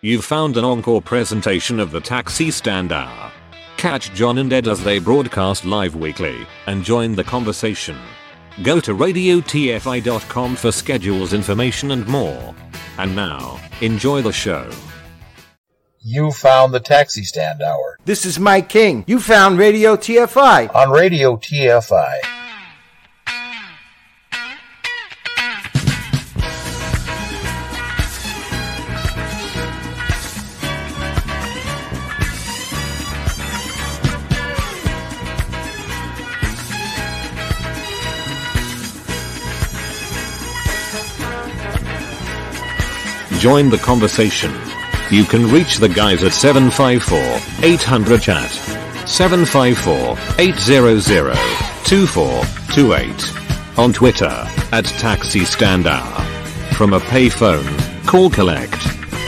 You've found an encore presentation of the Taxi Stand Hour. Catch John and Ed as they broadcast live weekly and join the conversation. Go to radiotfi.com for schedules, information, and more. And now, enjoy the show. You found the Taxi Stand Hour This is Mike King. You found Radio TFI. on Radio TFI. Join the conversation. You can reach the guys at 754 800 chat. 754 800 2428. On Twitter at Taxi Stand Hour. From a payphone, call collect.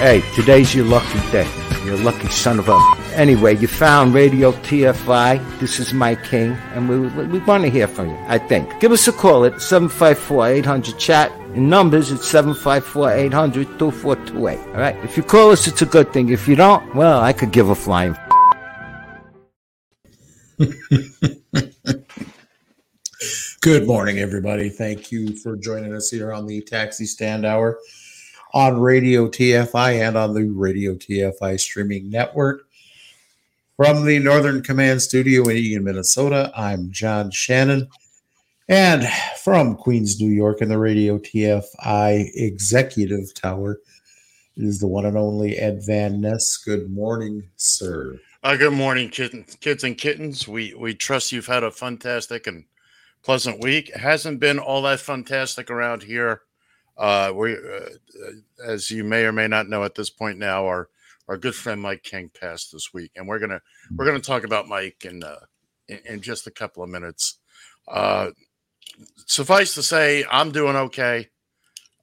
Hey, today's your lucky day. You're a lucky son of a. Anyway, you found Radio TFI. This is Mike King, and we, we, we want to hear from you, I think. Give us a call at 754 800 chat. In numbers, it's 754 800 2428. All right? If you call us, it's a good thing. If you don't, well, I could give a flying. Good morning, everybody. Thank you for joining us here on the Taxi Stand Hour on Radio TFI and on the Radio TFI streaming network. From the Northern Command Studio in Eagan, Minnesota, I'm John Shannon. And from Queens, New York, in the Radio TFI Executive Tower is the one and only Ed Van Ness. Good morning, sir. Uh, good morning, kittens, kids and kittens. We we trust you've had a fantastic and pleasant week. It hasn't been all that fantastic around here. Uh, we, uh, as you may or may not know at this point now, our our good friend Mike King passed this week, and we're gonna we're gonna talk about Mike in uh, in, in just a couple of minutes. Uh, suffice to say, I'm doing okay.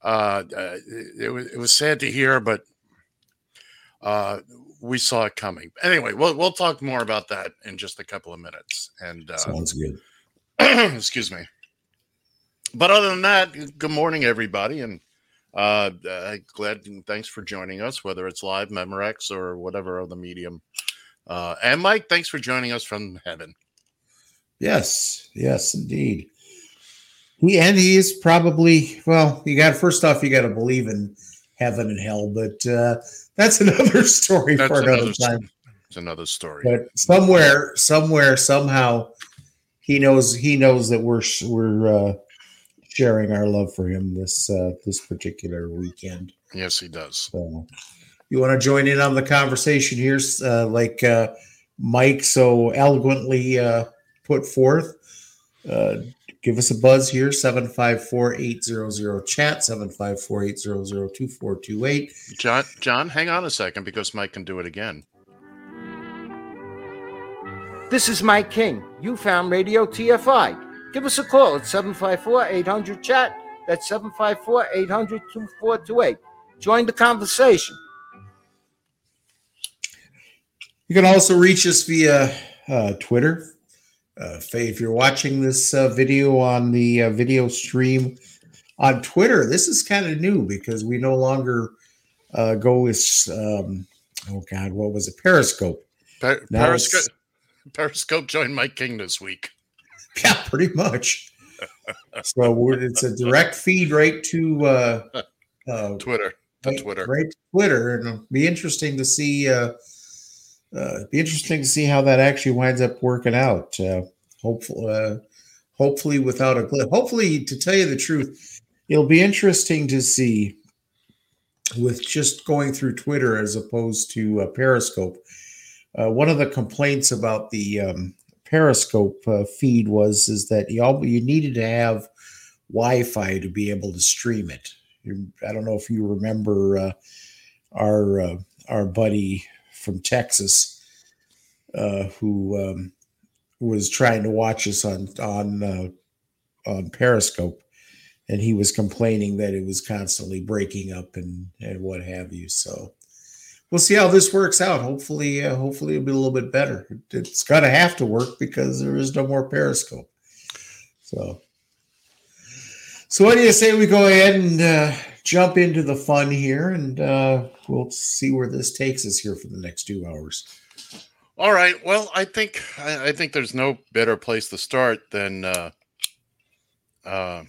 Uh, uh, it, was it was sad to hear, but uh, we saw it coming. Anyway, we'll we'll talk more about that in just a couple of minutes. And uh, Sounds good. excuse me. But other than that, good morning, everybody, and uh, uh, glad and thanks for joining us, whether it's live, Memorex, or whatever other medium. Uh, and Mike, thanks for joining us from heaven. Yes, yes, indeed. He and he is probably well. You got first off, you got to believe in heaven and hell, but uh, that's another story That's for another another time. It's another story. But somewhere, somewhere, somehow, he knows he knows that we're we're uh, sharing our love for him this uh, this particular weekend. yes, he does. So, you want to join in on the conversation here, uh, like uh, Mike so eloquently uh, put forth? Uh, give us a buzz here 754-800 chat 754-800-2428 John, John, hang on a second because Mike can do it again. This is Mike King. You found Radio TFI. Give us a call at 754 800 chat. That's 754 800 2428. Join the conversation. you can also reach us via uh, twitter uh, if you're watching this uh, video on the uh, video stream on twitter this is kind of new because we no longer uh, go with um, oh god what was it periscope Per- Periscope, Periscope joined Mike King this week. Yeah, pretty much. so we're, it's a direct feed right to uh, uh, Twitter, to right, Twitter. right to Twitter, and it'll be interesting to see. Uh, uh, be interesting to see how that actually winds up working out. Uh, hopefully, uh, hopefully without a glitch. Hopefully, to tell you the truth, it'll be interesting to see with just going through Twitter as opposed to uh, Periscope. Uh, one of the complaints about the um, Periscope uh, feed was is that you all, you needed to have Wi-Fi to be able to stream it. You, I don't know if you remember uh, our uh, our buddy from Texas uh, who um, was trying to watch us on on uh, on Periscope, and he was complaining that it was constantly breaking up and and what have you. So we'll see how this works out. Hopefully, uh, hopefully it'll be a little bit better. It's got to have to work because there is no more Periscope. So, so what do you say we go ahead and uh, jump into the fun here? And uh, we'll see where this takes us here for the next two hours. All right. Well, I think I, I think there's no better place to start than uh, uh,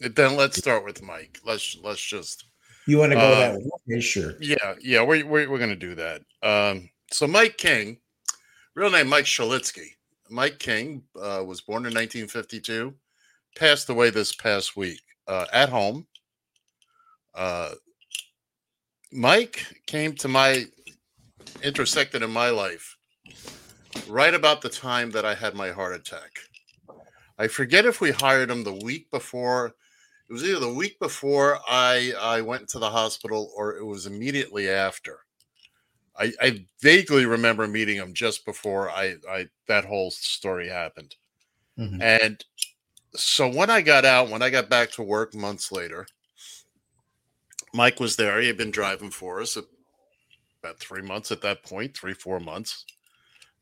then let's start with Mike. Let's let's just You want to go Uh, that way? Okay, sure. yeah yeah we're we're, we're gonna do that. Um, so Mike King, real name Mike Shalitsky. Mike King uh, was born in 1952, passed away this past week uh, at home. Uh, Mike came to my intersected in my life right about the time that I had my heart attack. I forget if we hired him the week before. It was either the week before I I went to the hospital or it was immediately after. I, I vaguely remember meeting him just before I, I that whole story happened. Mhm. And so when I got out, when I got back to work months later, Mike was there. He had been driving for us about three months at that point, three, four months.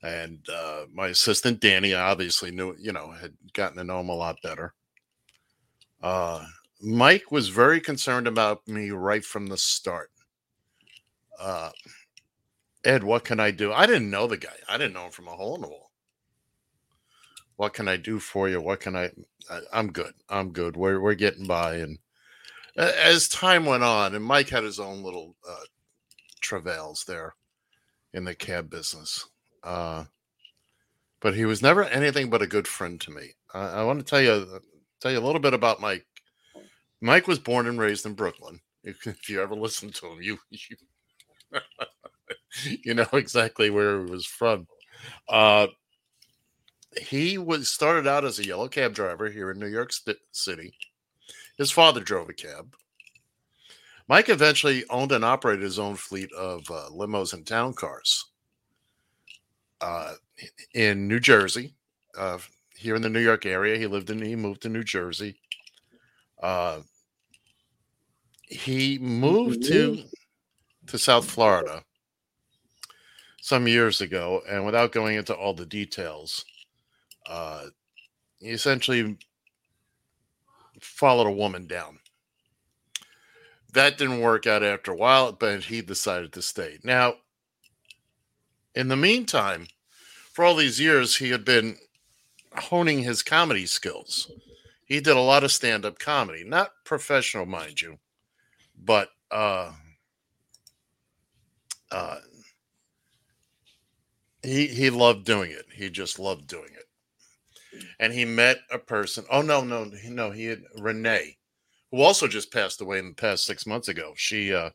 And uh, my assistant, Danny, obviously knew, you know, had gotten to know him a lot better. Uh, Mike was very concerned about me right from the start. Uh, Ed, what can I do? I didn't know the guy. I didn't know him from a hole in the wall. What can I do for you? What can I? I I'm good. I'm good. We're we're getting by. And as time went on, and Mike had his own little uh, travails there in the cab business. Uh, but he was never anything but a good friend to me. I, I want to tell you tell you a little bit about Mike. Mike was born and raised in Brooklyn. If, you ever listen to him, you you, you know exactly where he was from. Uh, he was started out as a yellow cab driver here in New York City. His father drove a cab. Mike eventually owned and operated his own fleet of uh, limos and town cars uh, in New Jersey. Uh, here in the New York area, he lived in. He moved to New Jersey. Uh, he moved to to South Florida some years ago, and without going into all the details, uh, he essentially followed a woman down. That didn't work out after a while, but he decided to stay. Now, in the meantime, for all these years, he had been honing his comedy skills. He did a lot of stand up comedy, not professional, mind you, but uh, uh, he he loved doing it. He just loved doing it. And he met a person. Oh no, no, no. He had Renee, who also just passed away in the past six months ago. She uh,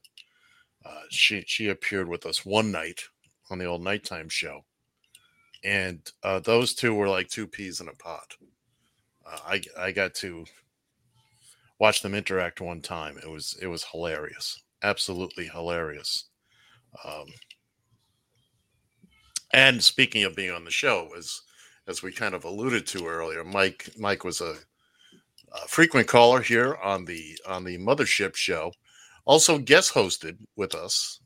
uh, she she appeared with us one night on the old nighttime show, and uh, those two were like two peas in a pod. Uh, I I got to watch them interact one time. It was it was hilarious, absolutely hilarious. Um, and speaking of being on the show, as as we kind of alluded to earlier, Mike Mike was a, a frequent caller here on the on the Mothership show. Also guest hosted with us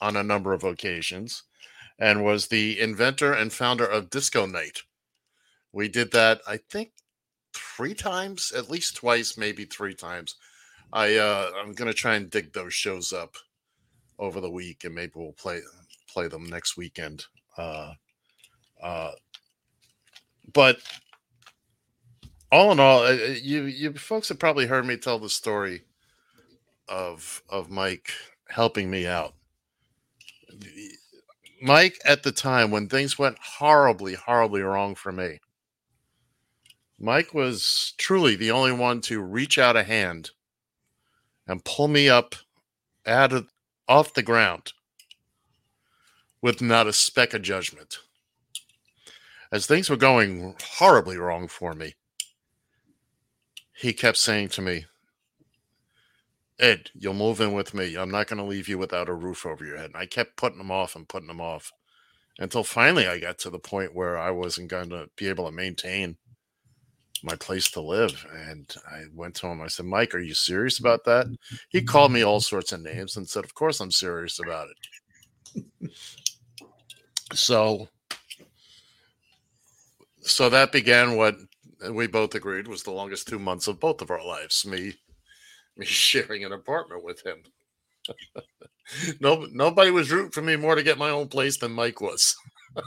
on a number of occasions, and was the inventor and founder of Disco Night. We did that, I think, three times, at least twice, maybe three times. I uh, I'm gonna try and dig those shows up over the week, and maybe we'll play play them next weekend. Uh, uh, but all in all, you you folks have probably heard me tell the story of of Mike helping me out. Mike, at the time when things went horribly, horribly wrong for me, Mike was truly the only one to reach out a hand and pull me up out of off the ground with not a speck of judgment. As things were going horribly wrong for me, he kept saying to me, Ed, you'll move in with me. I'm not going to leave you without a roof over your head. And I kept putting them off and putting them off until finally I got to the point where I wasn't going to be able to maintain my place to live. And I went to him. I said, Mike, are you serious about that? He called me all sorts of names and said, Of course I'm serious about it. so so that began what we both agreed was the longest two months of both of our lives me me sharing an apartment with him. no, nobody was rooting for me more to get my own place than Mike was.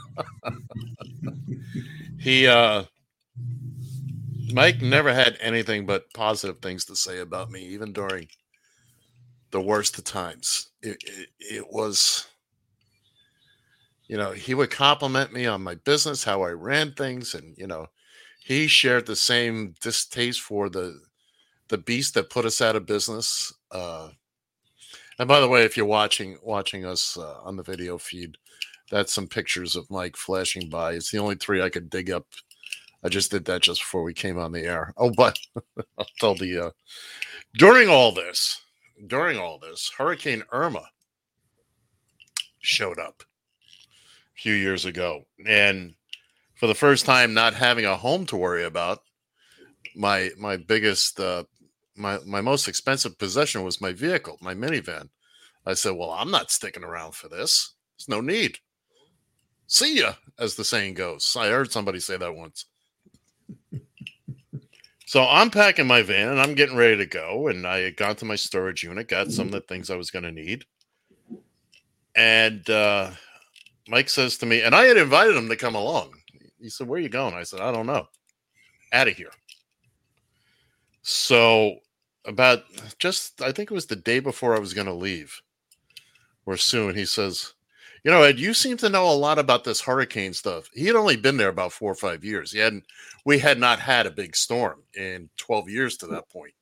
he, uh, Mike never had anything but positive things to say about me, even during the worst of times. It, it, it was, you know, he would compliment me on my business, how I ran things, and you know, he shared the same distaste for the the beast that put us out of business. Uh, and by the way, if you're watching watching us uh, on the video feed, that's some pictures of Mike flashing by. It's the only three I could dig up. I just did that just before we came on the air. Oh, but I'll tell the uh, during all this, during all this, Hurricane Irma showed up a few years ago, and for the first time, not having a home to worry about, my my biggest uh, my my most expensive possession was my vehicle, my minivan. I said, "Well, I'm not sticking around for this. There's no need." See ya, as the saying goes. I heard somebody say that once. so I'm packing my van and I'm getting ready to go. And I got to my storage unit, got some of the things I was going to need. And uh, Mike says to me, and I had invited him to come along. He said, Where are you going? I said, I don't know. Out of here. So about just I think it was the day before I was going to leave, or soon. He says, "You know, Ed, you seem to know a lot about this hurricane stuff." He had only been there about four or five years. He hadn't. We had not had a big storm in twelve years to that point,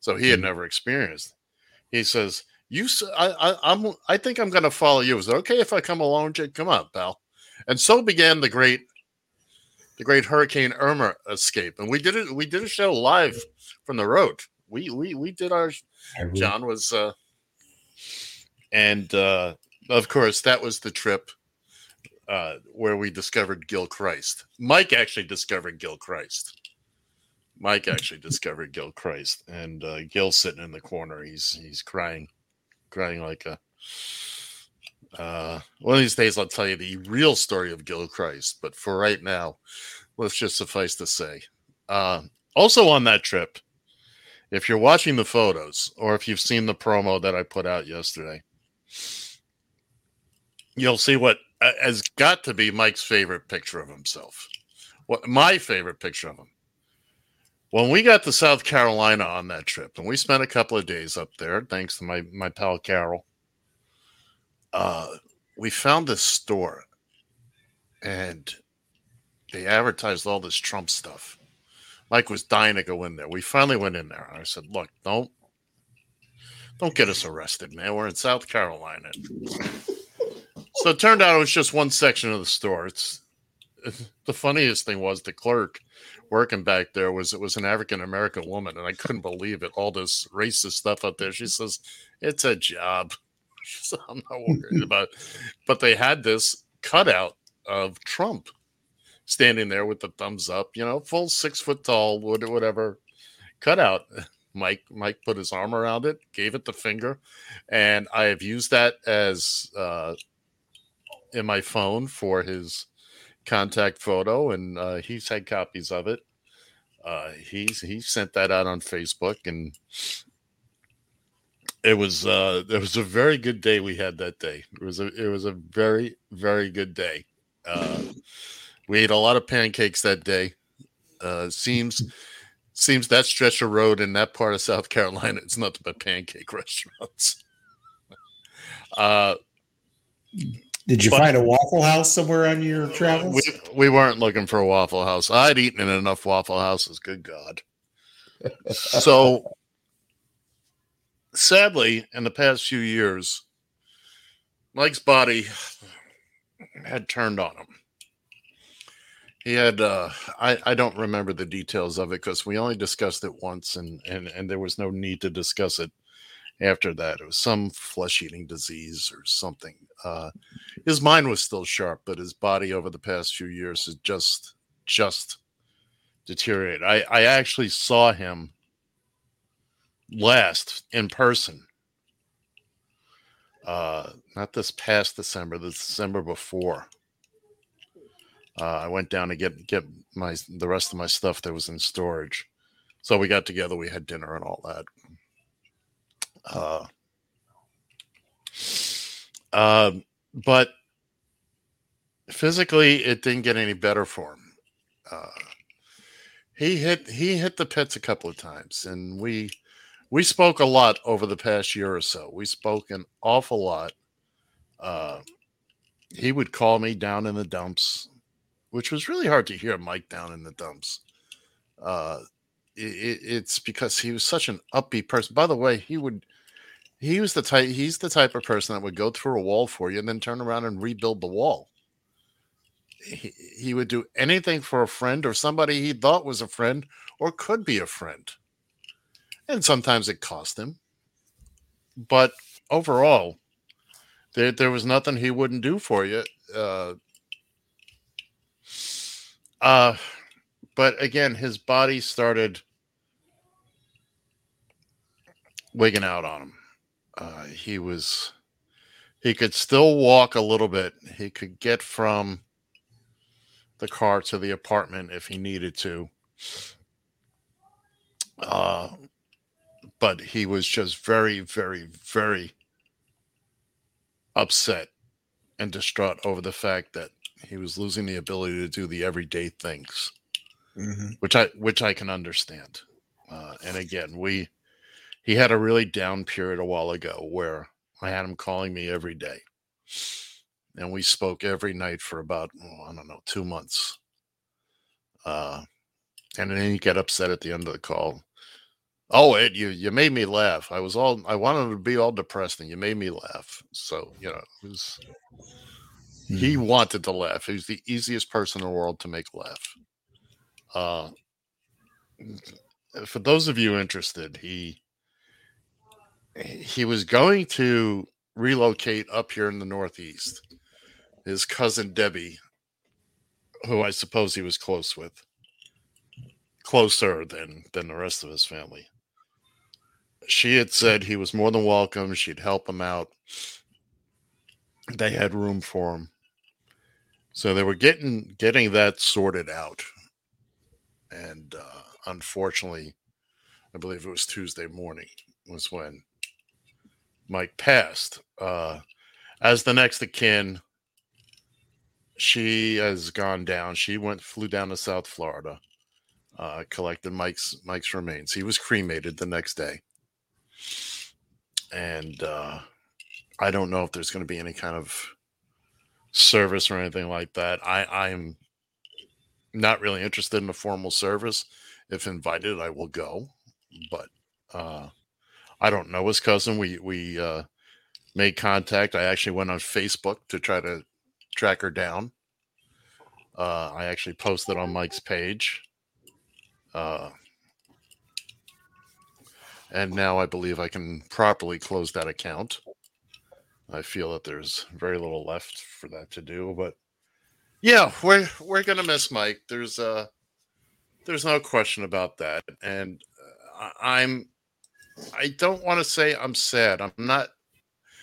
so he had mm-hmm. never experienced. He says, "You, I, I, I'm. I think I'm going to follow you. Is it okay if I come along, Jake? Come on, pal." And so began the great, the great Hurricane Irma escape. And we did it. We did a show live from the road we we we did our John was, uh, and uh, of course that was the trip uh, where we discovered Gil Christ. Mike actually discovered Gil Christ. Mike actually discovered Gil Christ, and uh, Gil's sitting in the corner. He's he's crying, crying like a. Uh, one of these days, I'll tell you the real story of Gil Christ. But for right now, let's just suffice to say. Uh, also on that trip, if you're watching the photos or if you've seen the promo that I put out yesterday, you'll see what has got to be Mike's favorite picture of himself. What my favorite picture of him. When we got to South Carolina on that trip, and we spent a couple of days up there, thanks to my my pal Carol. Uh, we found this store, and they advertised all this Trump stuff Mike was dying to go in there. We finally went in there. I said, "Look, don't don't get us arrested, man. We're in South Carolina." so it turned out it was just one section of the store. It's the funniest thing was the clerk working back there was it was an African American woman, and I couldn't believe it. All this racist stuff up there. She says, "It's a job." Said, I'm not worried about. It. But they had this cutout of Trump standing there with the thumbs up, you know, full six foot tall, whatever cutout. Mike Mike put his arm around it, gave it the finger, and I have used that as uh, in my phone for his contact photo, and uh, he's had copies of it. Uh, he's he sent that out on Facebook, and it was uh, it was a very good day we had that day. It was a it was a very very good day. Uh, we ate a lot of pancakes that day. Uh, seems seems that stretch of road in that part of South Carolina it's nothing but pancake restaurants. uh, Did you find a Waffle House somewhere on your travels? We, we weren't looking for a Waffle House. I'd eaten in enough Waffle Houses. Good God. so, sadly, in the past few years, Mike's body had turned on him he had uh i i don't remember the details of it because we only discussed it once and and and there was no need to discuss it after that. It was some flesh eating disease or something uh his mind was still sharp but his body over the past few years has just just deteriorated. I i actually saw him last in person. Uh not this past december the december before uh, I went down to get get my the rest of my stuff that was in storage. So we got together, we had dinner and all that. Uh, uh, but physically, it didn't get any better for him. Uh, he hit he hit the pits a couple of times, and we we spoke a lot over the past year or so. We spoke an awful lot. Uh, he would call me down in the dumps, which was really hard to hear Mike down in the dumps. Uh, it, it's because he was such an upbeat person. By the way, he would he was the type he's the type of person that would go through a wall for you and then turn around and rebuild the wall. He, he would do anything for a friend or somebody he thought was a friend or could be a friend. And sometimes it cost him. But overall, there there was nothing he wouldn't do for you. Uh, uh but again, his body started wigging out on him. Uh, he was, he could still walk a little bit. He could get from the car to the apartment if he needed to. Uh, but he was just very, very, very upset and distraught over the fact that he was losing the ability to do the everyday things mm-hmm. which I which I can understand. Uh, and again, we he had a really down period a while ago where I had him calling me every day, and we spoke every night for about oh, I don't know two months. Uh, and then he get upset at the end of the call. Oh, it you you made me laugh. I was all I wanted to be all depressed, and you made me laugh. So you know, it was he hmm. wanted to laugh. He was the easiest person in the world to make laugh. Uh, for those of you interested, he he was going to relocate up here in the Northeast. His cousin Debbie, who I suppose he was close with, closer than than the rest of his family. She had said he was more than welcome. She'd help him out. They had room for him. So they were getting getting that sorted out and uh, unfortunately, I believe it was Tuesday morning was when Mike passed. Uh, as the next of kin, she has gone down. She went flew down to South Florida, uh, collected Mike's Mike's remains. He was cremated the next day, and uh, I don't know if there's going to be any kind of service or anything like that. I I'm not really interested in a formal service. If invited, I will go, but uh, I don't know his cousin. We we uh, made contact. I actually went on Facebook to try to track her down. Uh, I actually posted on Mike's page. Uh, and now I believe I can properly close that account. I feel that there's very little left for that to do, but yeah, we're we're gonna miss Mike. There's uh there's no question about that, and uh, I'm I don't want to say I'm sad. I'm not.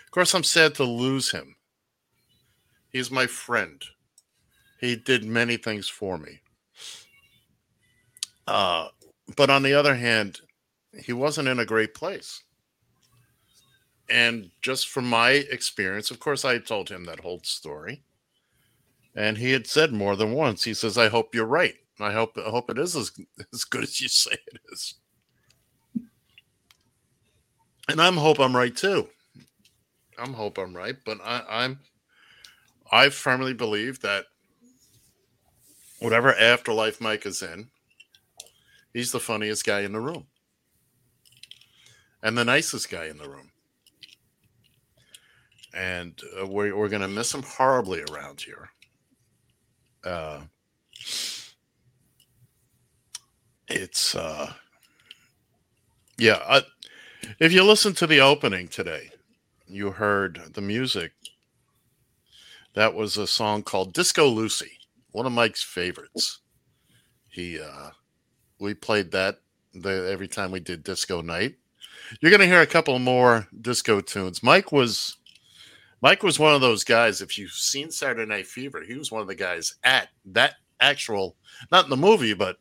Of course, I'm sad to lose him. He's my friend. He did many things for me. Uh, but on the other hand, he wasn't in a great place. And just from my experience, of course, I told him that whole story. And he had said more than once, he says, I hope you're right. I hope I hope it is as, as good as you say it is. And I'm hope I'm right too. I'm hope I'm right, but I, I'm I firmly believe that whatever afterlife Mike is in, he's the funniest guy in the room. And the nicest guy in the room. And uh, we're, we're going to miss him horribly around here uh, it's uh, yeah. I, if you listen to the opening today, you heard the music. That was a song called Disco Lucy, one of Mike's favorites. He uh, we played that the, every time we did disco night. You're going to hear a couple more disco tunes. Mike was Mike was one of those guys. If you've seen Saturday Night Fever, he was one of the guys at that actual, not in the movie, but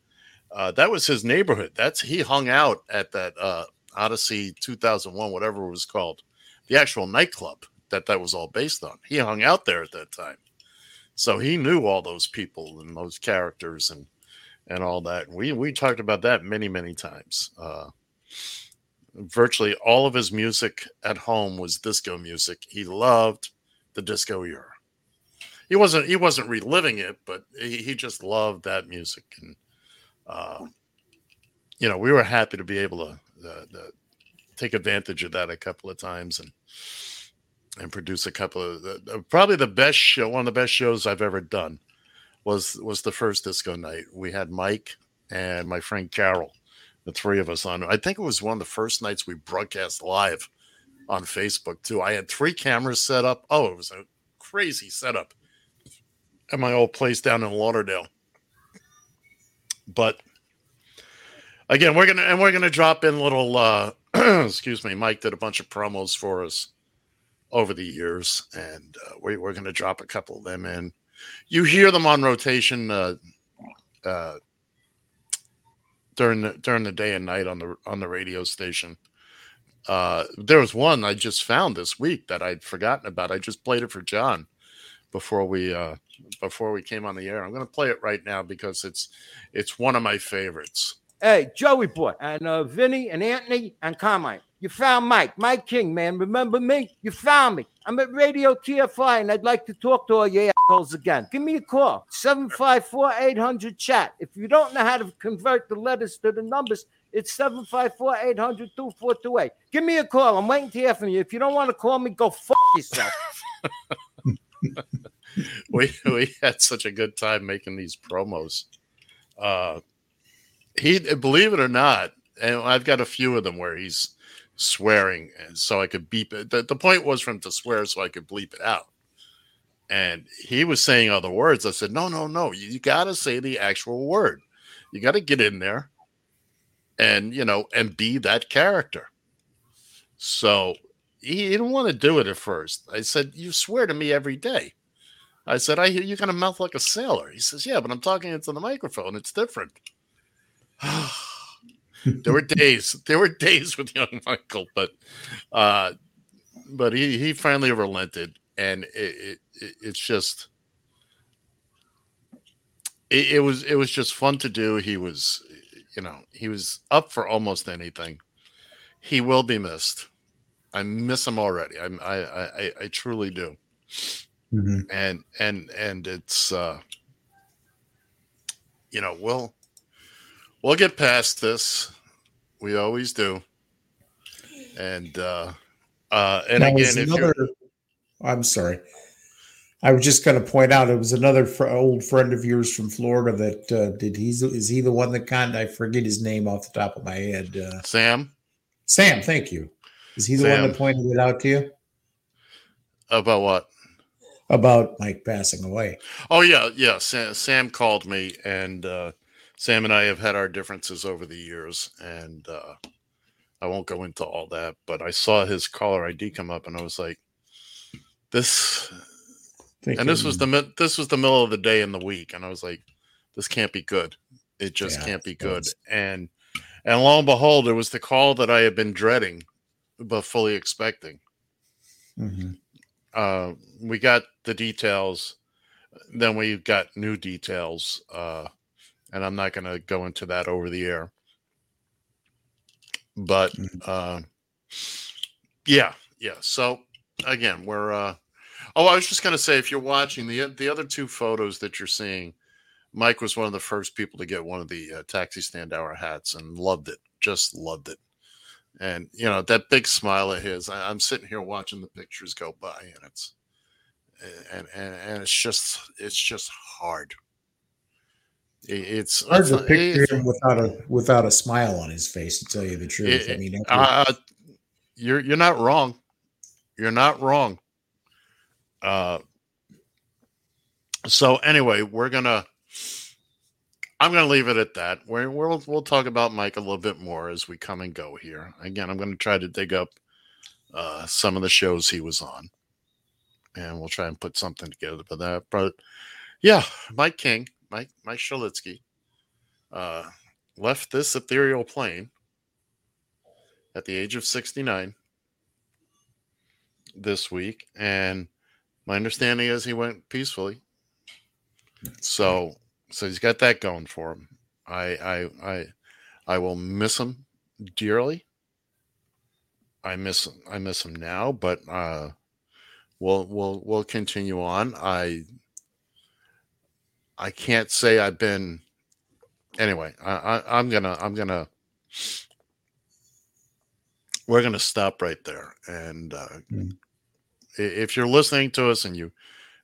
uh, that was his neighborhood. That's he hung out at that uh, Odyssey 2001, whatever it was called, the actual nightclub that that was all based on. He hung out there at that time, so he knew all those people and those characters and and all that. We we talked about that many many times. Uh, virtually all of his music at home was disco music. He loved the disco era. He wasn't he wasn't reliving it, but he, he just loved that music and. Uh, you know, we were happy to be able to uh, take advantage of that a couple of times and and produce a couple of the, probably the best show, one of the best shows I've ever done was was the first disco night. We had Mike and my friend Carol, the three of us on. I think it was one of the first nights we broadcast live on Facebook too. I had three cameras set up. Oh, it was a crazy setup at my old place down in Lauderdale. But again, we're gonna and we're gonna drop in little. uh excuse me, Mike did a bunch of promos for us over the years, and uh, we, we're gonna drop a couple of them in. You hear them on rotation uh, uh, during the during the day and night on the on the radio station. Uh, there was one I just found this week that I'd forgotten about. I just played it for John before we uh, before we came on the air. I'm going to play it right now because it's it's one of my favorites. Hey, Joey boy, and uh, Vinny and Anthony and Carmine. You found Mike, Mike King, man. Remember me? You found me. I'm at Radio TFI and I'd like to talk to all you assholes again. Give me a call 754 800 chat. If you don't know how to convert the letters to the numbers, it's 754 800 2428. Give me a call. I'm waiting to hear from you. If you don't want to call me, go fuck yourself. we, we had such a good time making these promos. Uh, he believe it or not, and I've got a few of them where he's swearing, and so I could beep it. The, the point was for him to swear so I could bleep it out. And he was saying other words. I said, no, no, no. You, you got to say the actual word. You got to get in there and, you know, and be that character. So he, didn't want to do it at first. I said, you swear to me every day. I said, I hear you kind of mouth like a sailor. He says, yeah, but I'm talking into the microphone. It's different. there were days, there were days with young Michael, but uh, but he he finally relented, and it, it it's just it, it was it was just fun to do. He was, you know, he was up for almost anything. He will be missed. I miss him already. I'm, I I, I truly do. Mm-hmm. And and and it's uh you know, we'll we'll get past this. We always do. And uh uh and now, again if another, I'm sorry. I was just going to point out it was another fr- old friend of yours from Florida that uh, did he's is he the one that kind I forget his name off the top of my head. Uh, Sam. Sam, thank you. Is he the Sam. one that pointed it out to you? About what? About Mike passing away. Oh yeah, yeah. Sam, Sam called me and uh, Sam and I have had our differences over the years, and uh, I won't go into all that. But I saw his caller ID come up, and I was like, "This," Thank and this was the this was the middle of the day in the week, and I was like, "This can't be good. It just yeah, can't be good." And and lo and behold, it was the call that I had been dreading, but fully expecting. Mm-hmm. Uh, we got the details, then we got new details. Uh, and I'm not going to go into that over the air. But mm-hmm. uh, yeah, yeah. So again, we're. Uh, oh, I was just going to say, if you're watching the the other two photos that you're seeing, Mike was one of the first people to get one of the uh, taxi stand hour hats and loved it. Just loved it. And you know that big smile of his. I, am sitting here watching the pictures go by, and it's and, and and it's just it's just hard it's hard to picture him without a without a smile on his face. To tell you the truth, it, I mean, uh, you're you're not wrong. You're not wrong. Uh, so anyway, we're gonna. I'm gonna leave it at that. We're, we'll we'll talk about Mike a little bit more as we come and go here. Again, I'm gonna try to dig up uh, some of the shows he was on, and we'll try and put something together for that. But yeah, Mike King Mike Mike Shalitsky, uh, left this ethereal plane, at the age of 69 this week. And my understanding is he went peacefully. So so he's got that going for him. I I I I will miss him dearly. I miss him I miss him now, but uh we'll we'll we'll continue on. I I can't say I've been anyway, I, I I'm gonna I'm gonna we're gonna stop right there. And uh Mm. i- if you're listening to us and you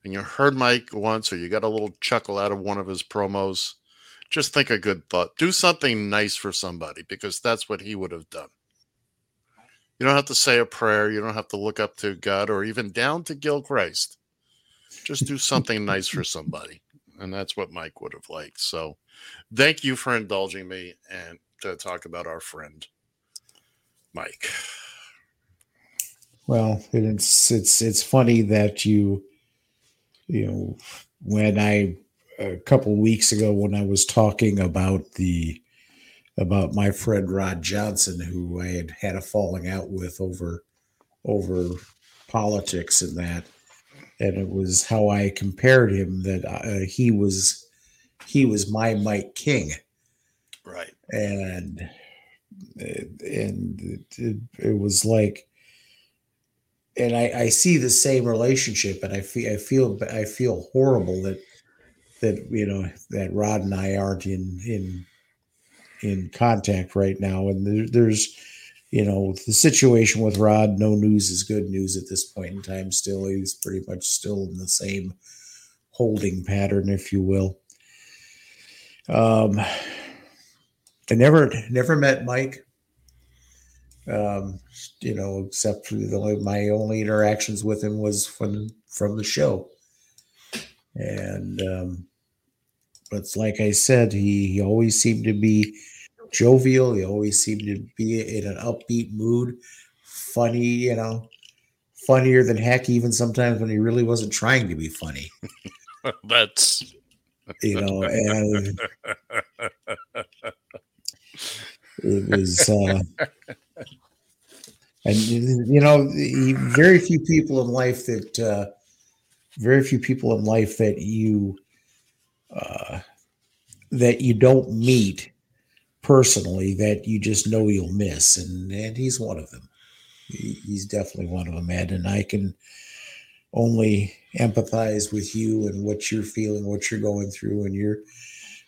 and you heard Mike once or you got a little chuckle out of one of his promos, just think a good thought. Do something nice for somebody because that's what he would have done. You don't have to say a prayer. You don't have to look up to God or even down to Gil Christ. Just do something nice for somebody. And that's what Mike would have liked. So thank you for indulging me and to talk about our friend, Mike. Well, it's it's it's funny that you, you know, when I a couple weeks ago when I was talking about the about my friend Rod Johnson, who I had had a falling out with over over politics and that, and it was how I compared him that uh, he was he was my Mike King Right. and and it, it was like and I, I see the same relationship and I feel I feel I feel horrible that that you know that Rod and I aren't in in in contact right now and there, there's you know the situation with Rod no news is good news at this point in time still he's pretty much still in the same holding pattern if you will um I never never met Mike. Um, you know, except for the only my only interactions with him was from from the show. And um but like I said, he, he always seemed to be jovial, he always seemed to be in an upbeat mood, funny, you know, funnier than heck, even sometimes when he really wasn't trying to be funny, That's you know, and it was uh and you know very few people in life that uh very few people in life that you uh that you don't meet personally that you just know you'll miss and and he's one of them he's definitely one of them ed and i can only empathize with you and what you're feeling what you're going through and you're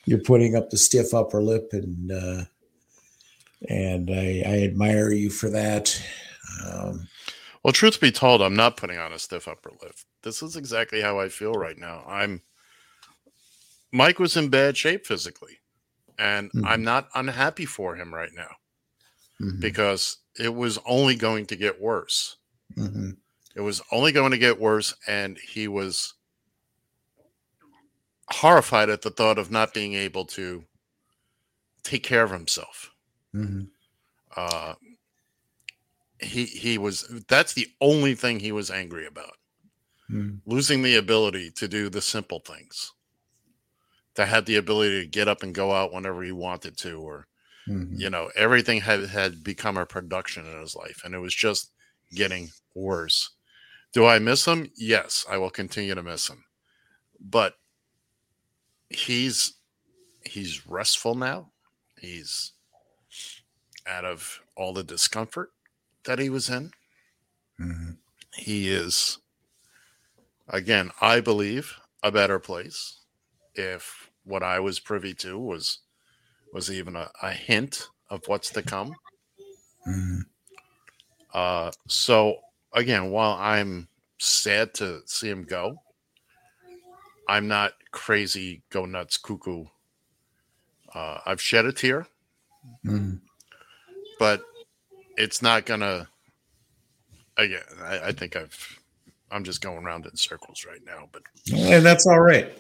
you're putting up the stiff upper lip and uh and i i admire you for that um Well, truth be told, I'm not putting on a stiff upper lip. This is exactly how I feel right now. I'm Mike was in bad shape physically, and Mhm. I'm not unhappy for him right now mhm, because it was only going to get worse. mhm, It was only going to get worse, and he was horrified at the thought of not being able to take care of himself. mhm, Uh, he he was that's the only thing he was angry about. mhm, losing the ability to do the simple things to have the ability to get up and go out whenever he wanted to or mhm. you know everything had had become a production in his life and it was just getting worse. Do i miss him? Yes i will continue to miss him. But he's he's restful now. He's out of all the discomfort that he was in. Mhm. he is again i believe a better place if what i was privy to was was even a, a hint of what's to come Mhm. uh so again while i'm sad to see him go i'm not crazy go nuts cuckoo uh i've shed a tear Mhm. but it's not gonna again I, I think i've i'm just going around in circles right now but and that's all right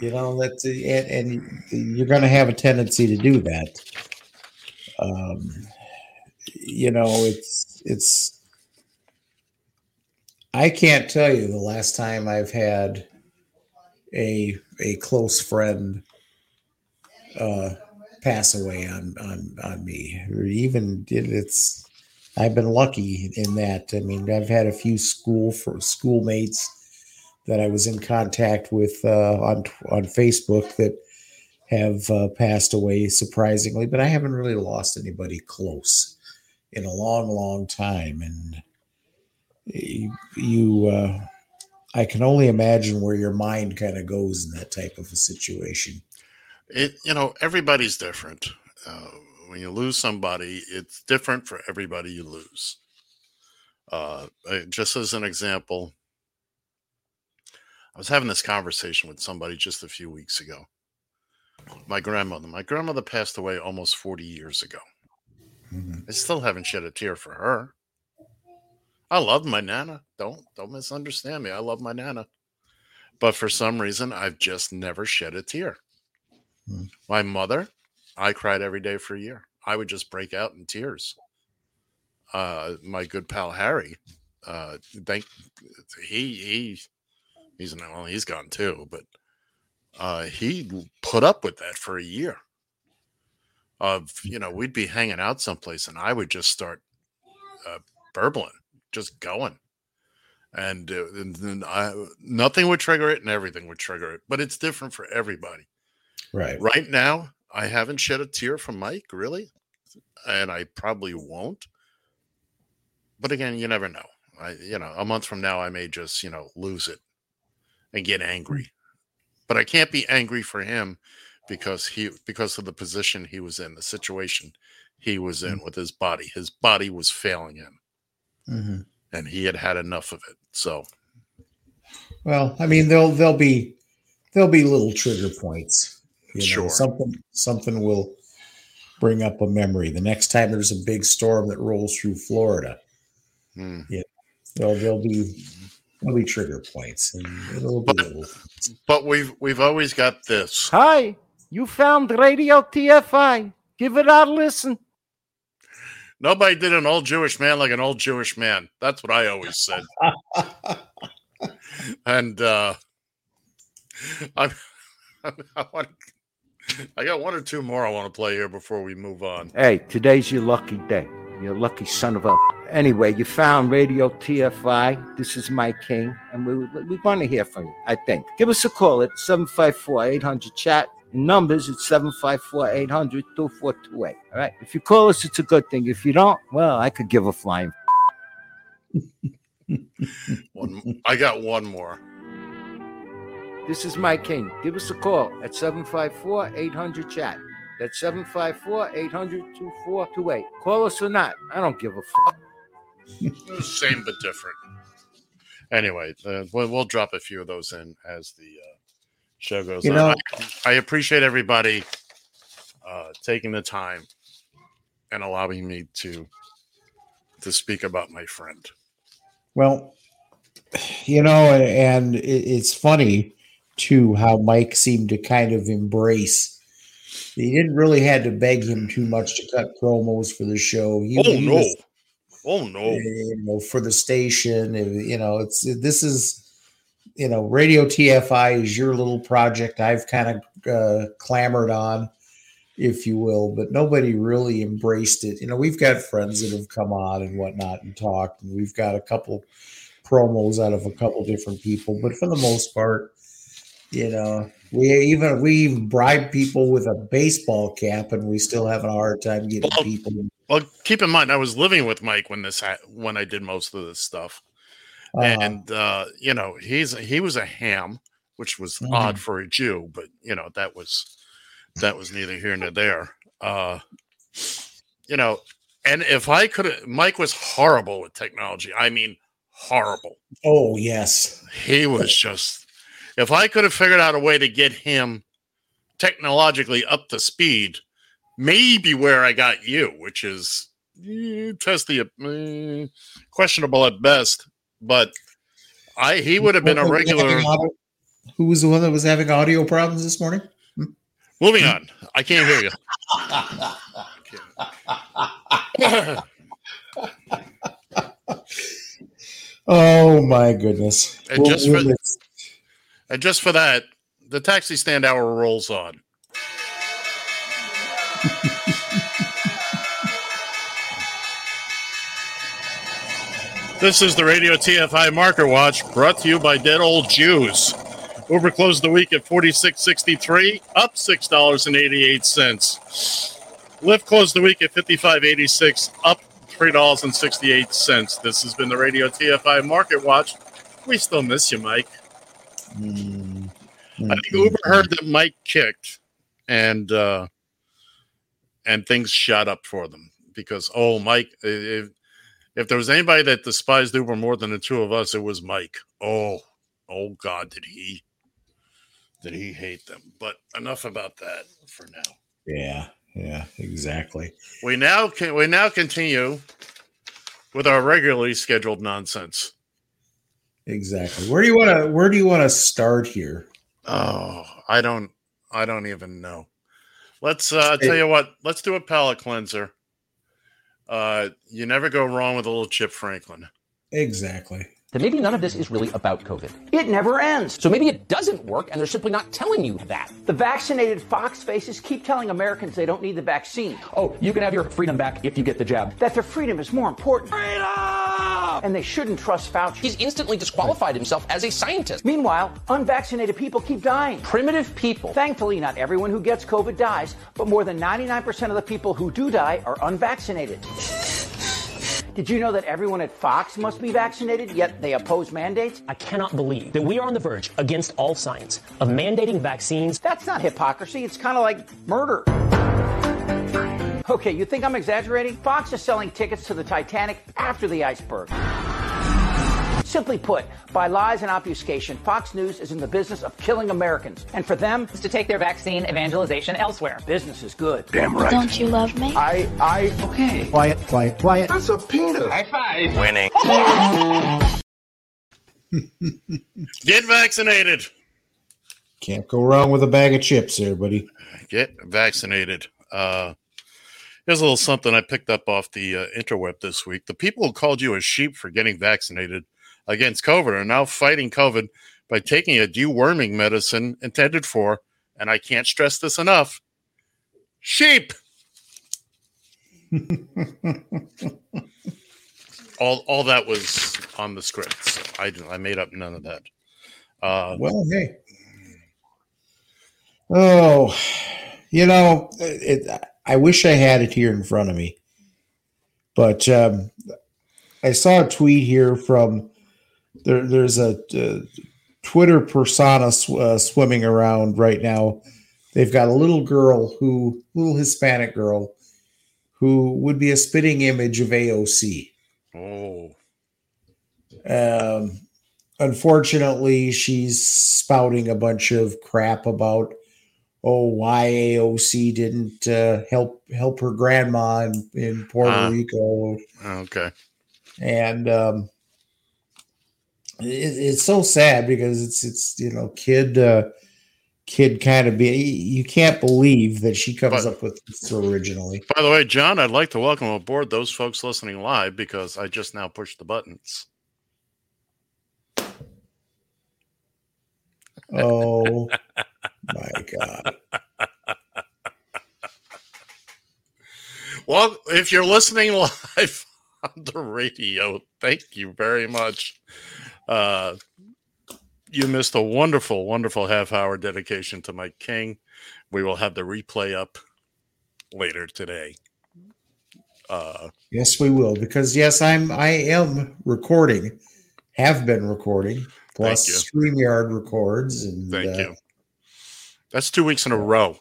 you know that's and, and you're going to have a tendency to do that um you know it's it's i can't tell you the last time i've had a a close friend uh pass away on on on me or even it's I've been lucky in that. I mean, I've had a few school for schoolmates that I was in contact with uh, on on Facebook that have uh, passed away surprisingly, but I haven't really lost anybody close in a long, long time. And you, you uh, I can only imagine where your mind kind of goes in that type of a situation. It you know everybody's different. Uh, when you lose somebody, it's different for everybody you lose. Uh, just as an example, I was having this conversation with somebody just a few weeks ago. My grandmother. My grandmother passed away almost 40 years ago. Mhm. I still haven't shed a tear for her. I love my nana. Don't don't misunderstand me. I love my nana. But for some reason, I've just never shed a tear. Hmm. My mother, I cried every day for a year. I would just break out in tears. Uh, my good pal Harry, uh, thank he he he's well, he's gone too, but uh, he put up with that for a year. Of you know, we'd be hanging out someplace, and I would just start uh, burbling, just going, and, uh, and then I nothing would trigger it, and everything would trigger it. But it's different for everybody. Right. Right now, I haven't shed a tear from Mike, really, and I probably won't. But again, you never know. I, you know, a month from now, I may just, you know, lose it and get angry. But I can't be angry for him because he, because of the position he was in, the situation he was in with his body. His body was failing him, Mhm. and he had had enough of it. So, Well, I mean, there'll there'll be there'll be little trigger points. You know, Sure. something something will bring up a memory. The next time there's a big storm that rolls through Florida, mm. there'll there'll be there'll be trigger points, it'll be But- little. but we've we've always got this. Hi, you found Radio TFI. Give it a listen. Nobody did an old Jewish man like an old Jewish man. That's what I always said. and uh I'm, I, want, I got one or two more I want to play here before we move on. Hey, today's your lucky day. You lucky son of a. Anyway, you found Radio TFI. This is my king, and we we want to hear from you. I think. Give us a call at 754-800 chat. Numbers at 754-800-2428. All right. If you call us, it's a good thing. If you don't, well, I could give a flying. One, I got one more. This is my king. Give us a call at 754-800 chat. That's 754-800-2428. Call us or not. I don't give a fuck. Same but different. Anyway, uh, we'll, we'll drop a few of those in as the uh, show goes You on. know- I, I appreciate everybody uh, taking the time and allowing me to to speak about my friend. Well, you know, and it, it's funny too how Mike seemed to kind of embrace. He didn't really had to beg him too much to cut promos for the show. He, Oh he no! was, Oh no! you know, for the station. You know, it's this is you know, Radio TFI is your little project. I've kind of uh, clamored on, if you will, but nobody really embraced it. You know, we've got friends that have come on and whatnot and talked, and we've got a couple promos out of a couple different people, but for the most part, you know, we even we even bribe people with a baseball cap, and we still having a hard time getting Well, people. Well, keep in mind, I was living with Mike when this ha- when I did most of this stuff, Uh, and uh, you know he's he was a ham, which was Mhm. odd for a Jew, but you know that was that was neither here nor there. Uh, you know, and if I could, Mike was horrible with technology. I mean, horrible. oh yes, He was just. If I could have figured out a way to get him technologically up to speed, maybe where I got you, which is eh, testy, eh, questionable at best. But I he would have been a regular. Who was the one that was having audio problems this morning? Moving on, I can't hear you. Oh my goodness! And just for- and just for that, the taxi stand hour rolls on. This is the Radio TFI Market Watch brought to you by Dead Old Jews. Uber closed the week at 46.63, up $6.88. Lyft closed the week at 55.86, up $3.68. This has been the Radio TFI Market Watch. We still miss you, Mike. Mm, I think Uber heard that Mike kicked, and uh, and things shot up for them because oh, Mike, if if there was anybody that despised Uber more than the two of us, it was Mike. Oh, oh God, did he did he hate them? But enough about that for now. Yeah, yeah, exactly. We now can we now continue with our regularly scheduled nonsense. Exactly. Where do you want to where do you want to start here? Oh, I don't I don't even know. Let's uh tell you what, let's do a palate cleanser. Uh you never go wrong with a little Chip Franklin. Exactly. That maybe none of this is really about COVID. It never ends. So maybe it doesn't work and they're simply not telling you that. The vaccinated fox faces keep telling Americans they don't need the vaccine. Oh, you can have your freedom back if you get the jab. That their freedom is more important. Freedom! And they shouldn't trust Fauci. He's instantly disqualified himself as a scientist. Meanwhile, unvaccinated people keep dying. Primitive people. Thankfully, not everyone who gets COVID dies, but more than 99% of the people who do die are unvaccinated. Did you know that everyone at Fox must be vaccinated, yet they oppose mandates? I cannot believe that we are on the verge, against all science, of mandating vaccines. That's not hypocrisy. It's kind of like murder. Okay, you think I'm exaggerating? Fox is selling tickets to the Titanic after the iceberg. Simply put, by lies and obfuscation, Fox News is in the business of killing Americans. And for them, it's to take their vaccine evangelization elsewhere. business is good. Damn right. Don't you love me? I, I, Okay. quiet, quiet, quiet. That's a penis. High five. Winning. Get vaccinated. Can't go wrong with a bag of chips there, buddy. Get vaccinated. Uh here's a little something I picked up off the uh, interweb this week. The people who called you a sheep for getting vaccinated against COVID are now fighting COVID by taking a deworming medicine intended for, and I can't stress this enough, sheep. all all that was on the script. So I I made up none of that. Uh, Well, hey. Oh, you know, it, I wish I had it here in front of me, but um, I saw a tweet here from there. There's a, uh Twitter persona sw- uh, swimming around right now. They've got a little girl who, little Hispanic girl, who would be a spitting image of AOC. oh, Um, unfortunately, she's spouting a bunch of crap about oh why AOC didn't uh, help help her grandma in, in Puerto Ah. Rico, okay. and um, it, it's so sad because it's it's you know kid uh, kid kind of be you can't believe that she comes But- up with this originally. By the way, John, I'd like to welcome aboard those folks listening live because I just now pushed the buttons. Oh my god! Well, if you're listening live on the radio, thank you very much. Uh, you missed a wonderful, wonderful half hour dedication to Mike King. We will have the replay up later today. Uh, Yes, we will because yes, I'm I am recording, have been recording. Plus, Streamyard records and thank uh, you. That's two weeks in a row.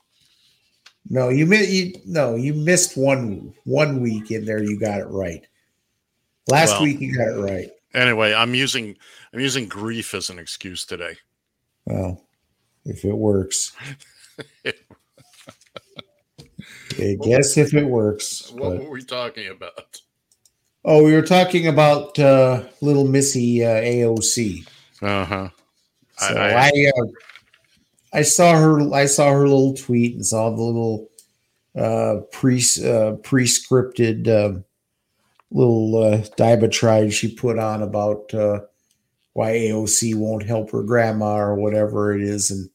No, you mi- you no, you missed one one week in there. You got it right. Last Well- week you got it right. Anyway, I'm using I'm using grief as an excuse today. Well, if it works, I guess if it works. What but- were we talking about? oh, we were talking about uh, little Missy uh, AOC. Uh huh. So I- I uh, I saw her I saw her little tweet and saw the little uh pre uh, pre-scripted uh, little uh, diatribe she put on about uh, why AOC won't help her grandma or whatever it is and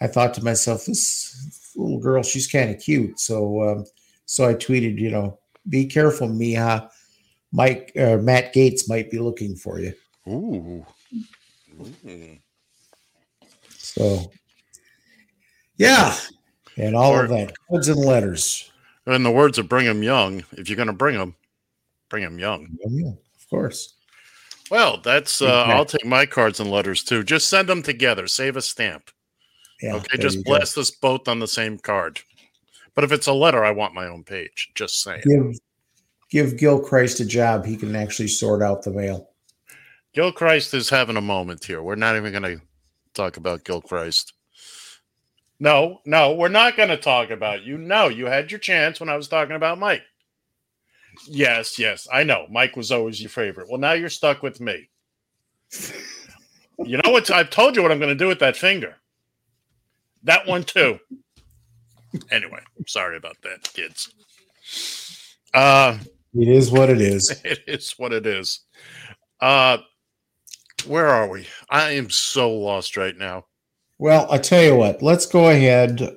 I thought to myself this little girl she's kind of cute so um, so I tweeted you know be careful Miha Mike uh, Matt Gaetz might be looking for you. Ooh. Ooh. So, yeah, and all Or- of that cards and letters. In the words of Brigham Young, if you're going to bring them, bring them young. Yeah, of course. Well, that's. Uh, I'll take my cards and letters too. Just send them together. Save a stamp. Yeah, okay, just go. us both on the same card. But if it's a letter, I want my own page. Just saying. Give give Gil Christ a job. He can actually sort out the mail. Gil Christ is having a moment here. We're not even going to talk about Gil Christ. No, no, we're not going to talk about you. No, you had your chance when I was talking about Mike. Yes, yes, I know. Mike was always your favorite. Well, now you're stuck with me. You know what? I've told you what I'm going to do with that finger. That one too. Anyway, sorry about that, kids. Uh It is what it is. it is what it is. Uh where are we? I am so lost right now. Well, I tell you what. Let's go ahead.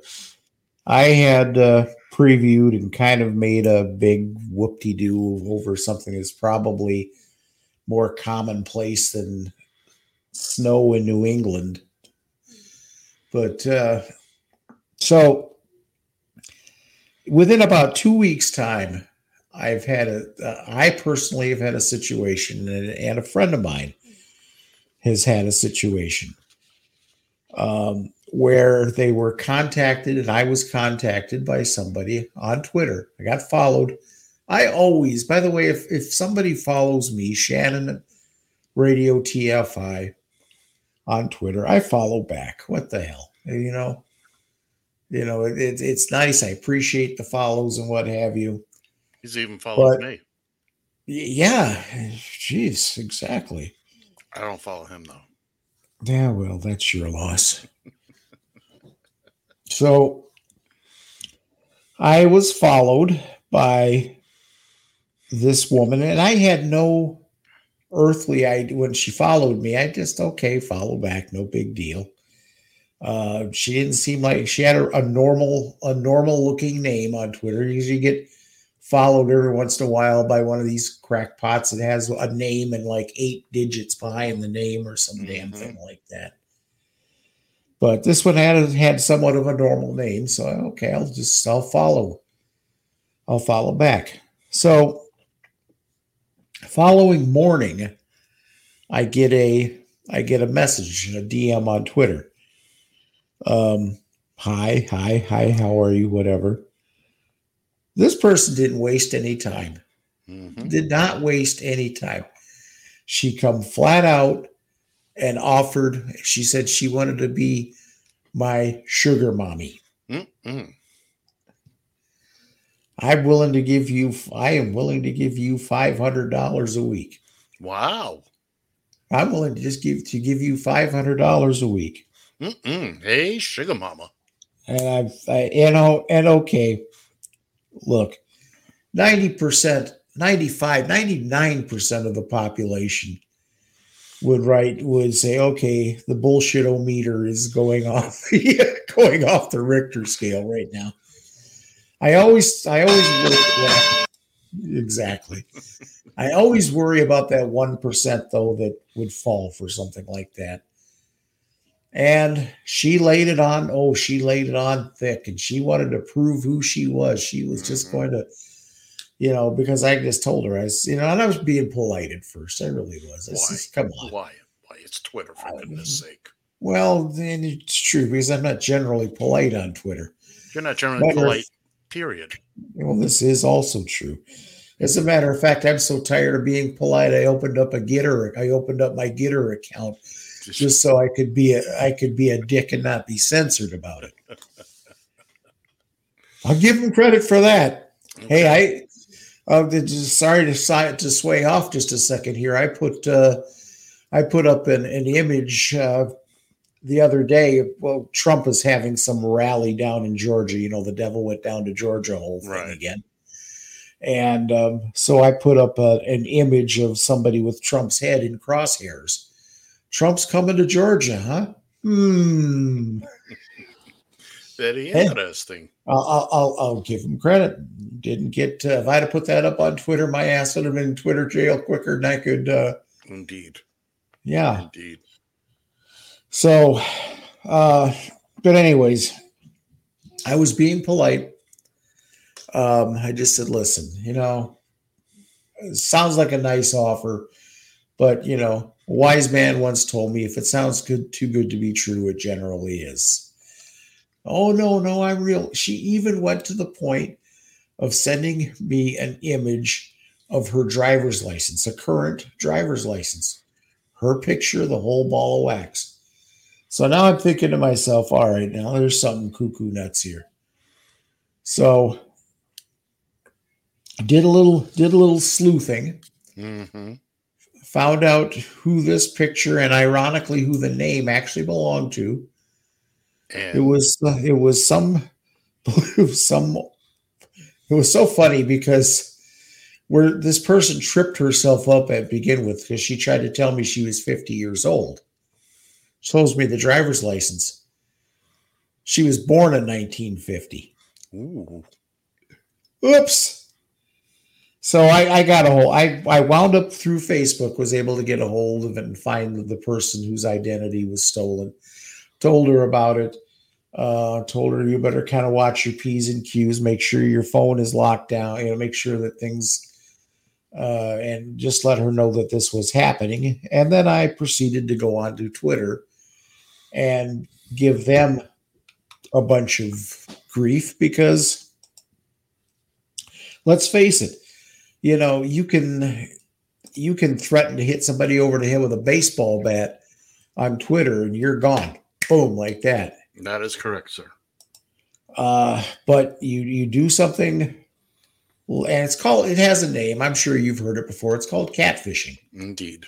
I had uh, previewed and kind of made a big whoop-de-doo over something that's probably more commonplace than snow in New England. But uh, so within about two weeks' time, I've had a. Uh, I personally have had a situation, and, and a friend of mine has had a situation um, where they were contacted, and I was contacted by somebody on Twitter. I got followed. I always, by the way, if if somebody follows me, Shannon Radio TFI on Twitter, I follow back. What the hell, you know? You know, it, it's it's nice. I appreciate the follows and what have you. He's even followed But- me. Yeah, jeez, exactly. I don't follow him though. Yeah, well, that's your loss. so I was followed by this woman, and I had no earthly idea when she followed me. I just, okay, follow back, no big deal. Uh, she didn't seem like she had a, a normal, a normal looking name on Twitter. You get followed every once in a while by one of these crackpots that has a name and like eight digits behind the name or some damn Mhm. thing like that. But this one had had somewhat of a normal name, so okay, I'll just I'll follow. I'll follow back. So following morning, I get a I get a message, a DM on Twitter. Um, hi, hi, hi, how are you? Whatever. This person didn't waste any time. Mhm. Did not waste any time. She come flat out and offered. She said she wanted to be my sugar mommy. Mm-mm. I'm willing to give you. I am willing to give you five hundred dollars a week. Wow. I'm willing to just give to give you five hundred dollars a week. Mm-mm. Hey, sugar mama. And I've I, and oh and okay. Look, 90%, 95, 99% of the population would write would say, okay, the bullshit meter is going off going off the Richter scale right now. I always I always yeah, exactly. I always worry about that one percent though that would fall for something like that. And she laid it on. Oh, she laid it on thick, and she wanted to prove who she was. She was just Mhm. going to, you know, because I just told her I, was, you know, and I was being polite at first. I really was. I Why? says, "Come on." Why? Why? It's Twitter, for goodness sake. Well, then it's true because I'm not generally polite on Twitter. You're not generally Matter of- polite, period. Well, this is also true. As a matter of fact, I'm so tired of being polite. I opened up a Gettr. I opened up my Gettr account just so I could be a I could be a dick and not be censored about it. I'll give him credit for that. Hey, I uh, sorry to to sway off just a second here. I put uh, I put up an, an image uh, the other day. Well, Trump is having some rally down in Georgia. You know, the devil went down to Georgia whole thing Right. again. And um, so I put up a, an image of somebody with Trump's head in Very Hey. interesting. I'll, I'll, I'll, I'll give him credit. Didn't get uh, if I had have put that up on Twitter, my ass would have been in Twitter jail quicker than I could. Uh, Indeed. yeah. Indeed. So, uh, but anyways, I was being polite. Um, I just said, listen, you know, it sounds like a nice offer, but you know, a wise man once told me if it sounds good, too good to be true, it generally is. Oh no, no, I'm real. She even went to the point of sending me an image of her driver's license, a current driver's license, her picture, the whole ball of wax. So now I'm thinking to myself, all right, now there's something cuckoo nuts here. So did a little did a little sleuthing, hmm found out who this picture and ironically who the name actually belonged to. And It was it was some it was some it was so funny because where this person tripped herself up at begin with because she tried to tell me she was 50 years old. Shows me the driver's license. She was born in 1950. ooh, Oops. So I, I got a hold. I, I wound up through Facebook, was able to get a hold of it and find the person whose identity was stolen. Told her about it. Uh, told her you better kind of watch your P's and Q's, make sure your phone is locked down, you know, make sure that things uh, and just let her know that this was happening. And then I proceeded to go on to Twitter and give them a bunch of grief because let's face it, you know, you can you can threaten to hit somebody over the head with a baseball bat on Twitter and you're gone. Boom, like that. that is correct, sir. Uh, but you you do something well, and it's called it has a name. I'm sure you've heard it before. It's called catfishing. Indeed.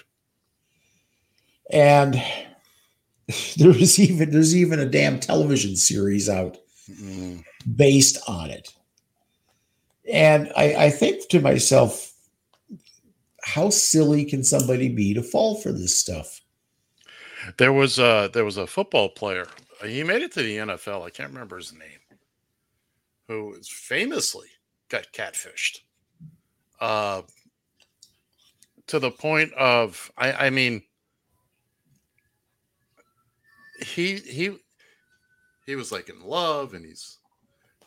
And there's even there's even a damn television series out Mm, based on it. And I, I think to myself, how silly can somebody be to fall for this stuff? There was a there was a football player. He made it to the NFL. I can't remember his name. Who famously got catfished. Uh, to the point of I I mean he he he was like in love and he's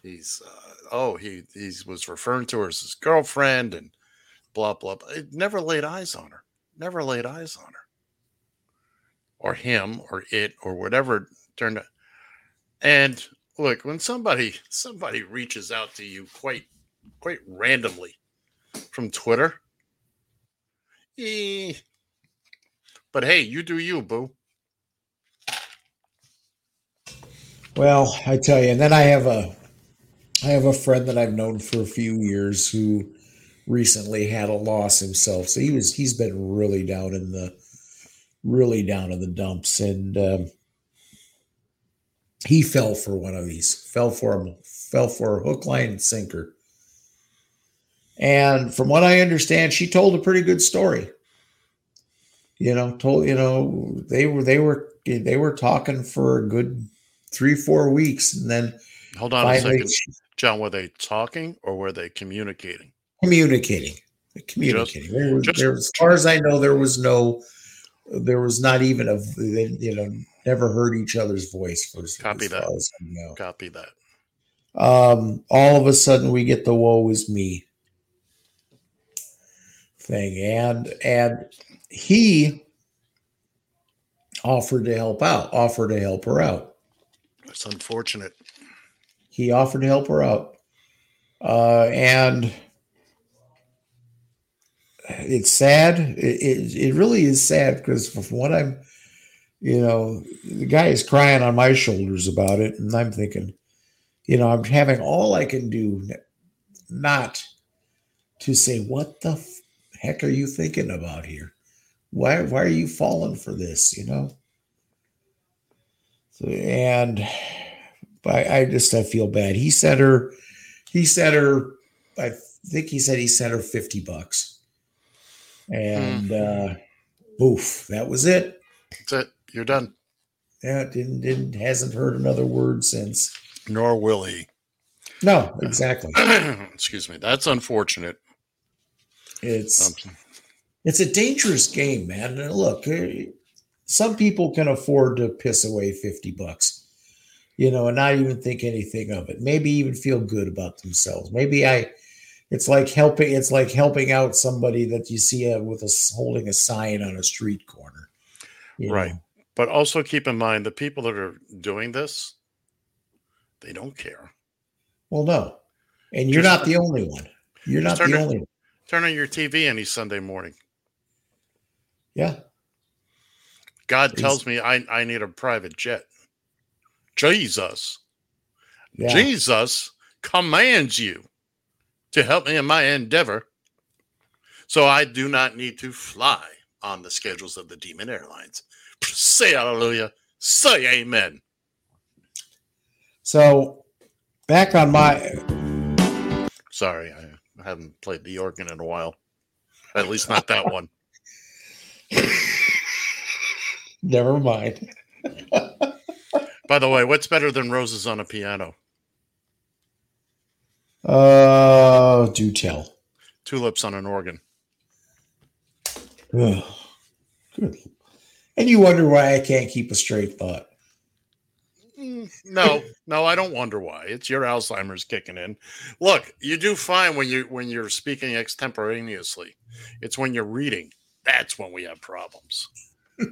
he's uh, oh he he was referring to her as his girlfriend and blah blah blah. It never laid eyes on her. Never laid eyes on her or him or it or whatever turned out. And look, when somebody somebody reaches out to you quite quite randomly from Twitter, eh, but hey, you do you, boo. Well, I tell you, and then I have a I have a friend that I've known for a few years who recently had a loss himself. So he was he's been really down in the really down in the dumps. And um, he fell for one of these fell for him fell for a hook line and sinker. And from what i understand she told a pretty good story. You know told you know they were they were they were talking for a good three four weeks. And then Hold on a second, John. Were they talking or were they communicating? communicating communicating there just- there, as far as i know there was no there was not even a they, you know never heard each other's voice for Copy that. as know. Copy that. um, all of a sudden we get the woe is me thing and and he offered to help out offered to help her out That's unfortunate. He offered to help her out. Uh, and it's sad. It, it, it really is sad because from what i'm you know the guy is crying on my shoulders about it. And i'm thinking you know i'm having all i can do not to say what the f- heck are you thinking about here? Why why are you falling for this? You know? So, and I, I just I feel bad. He sent her, he sent her, I think he said he sent her 50 bucks. And uh oof, that was it. That's it. You're done. Yeah, didn't didn't hasn't heard another word since. Nor will he. No, exactly. Excuse me. That's unfortunate. It's Um, it's a dangerous game, man. And look, eh, some people can afford to piss away 50 bucks, you know, and not even think anything of it. Maybe even feel good about themselves. Maybe I it's like helping it's like helping out somebody that you see uh, with us holding a sign on a street corner. right. know. But also keep in mind the people that are doing this, they don't care. Well, no. And you're Just- not the only one. You're not the only one. Turn on your TV any Sunday morning. Yeah. God tells me I, I need a private jet. Jesus. Yeah. Jesus commands you to help me in my endeavor. So I do not need to fly on the schedules of the demon airlines. Say hallelujah. Say amen. So back on my Sorry, I haven't played the organ in a while. At least not that one. never mind. By the way, what's better than roses on a piano? Uh do tell. Tulips on an organ. Ugh. Good. And you wonder why I can't keep a straight thought. Mm, No, no, I don't wonder why. It's your Alzheimer's kicking in. Look, you do fine when you when you're speaking extemporaneously. It's when you're reading that's when we have problems.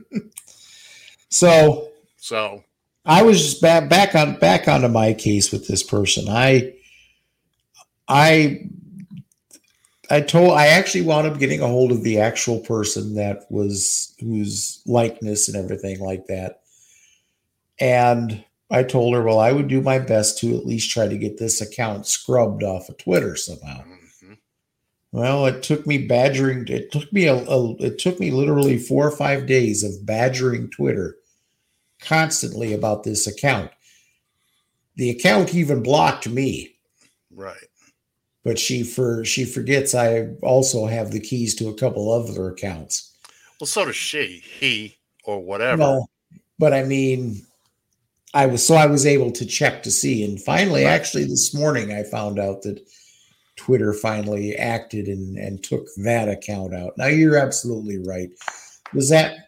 So So I was just back back on back onto my case with this person. I I I told I actually wound up getting a hold of the actual person that was whose likeness and everything like that. And I told her, well, I would do my best to at least try to get this account scrubbed off of Twitter somehow. mhm. Well, it took me badgering. It took me a, a. It took me literally four or five days of badgering Twitter constantly about this account. The account even blocked me, right. but she for she forgets I also have the keys to a couple other accounts. Well, so does she, he, or whatever. No, but I mean, I was so I was able to check to see, and finally, Right. actually, this morning I found out that Twitter finally acted and and took that account out. Now you're absolutely right. Was that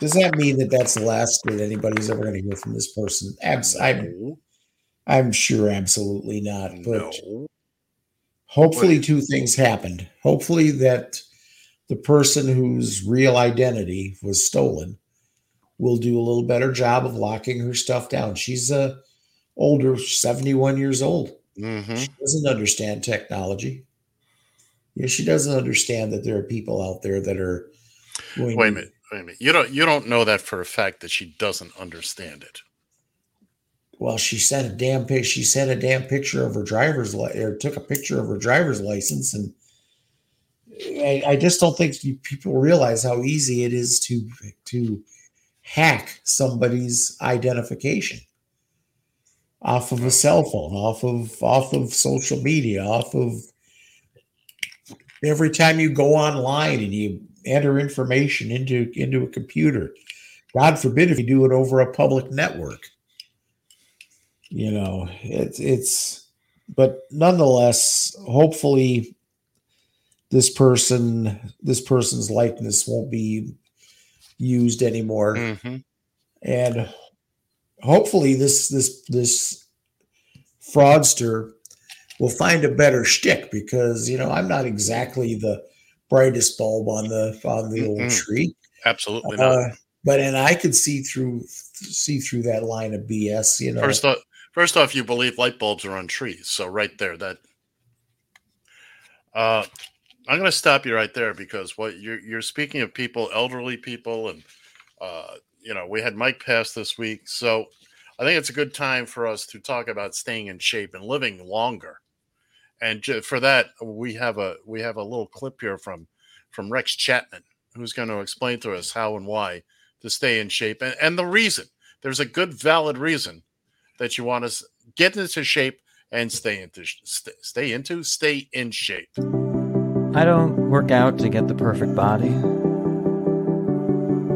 does that mean that that's the last that anybody's ever going to hear from this person? Abs- I'm I'm sure absolutely not. But no. hopefully two things happened hopefully that the person whose real identity was stolen will do a little better job of locking her stuff down she's a older 71 years old Mhm. she doesn't understand technology yeah, she doesn't understand that there are people out there that are going Wait a minute. A minute. You don't you don't know that for a fact that she doesn't understand it. well she sent a damn pic she sent a damn picture of her driver's li- or took a picture of her driver's license and I, I just don't think people realize how easy it is to to hack somebody's identification off of a cell phone, off of off of social media, off of every time you go online and you enter information into into a computer. God forbid if you do it over a public network. You know, it's it's but nonetheless, hopefully this person this person's likeness won't be used anymore Mhm. and hopefully this this this fraudster will find a better shtick because you know I'm not exactly the brightest bulb on the on the old Mm-mm. tree, Absolutely not. uh, but and I could see through see through that line of BS. You know, First off, first off, you believe light bulbs are on trees, so right there, that. Uh, I'm going to stop you right there because what you're you're speaking of people, elderly people, and uh, you know we had Mike pass this week, so I think it's a good time for us to talk about staying in shape and living longer. And for that, we have a we have a little clip here from from Rex Chapman, who's going to explain to us how and why to stay in shape and, and the reason. There's a good, valid reason that you want to get into shape and stay into st- stay into stay in shape. I don't work out to get the perfect body.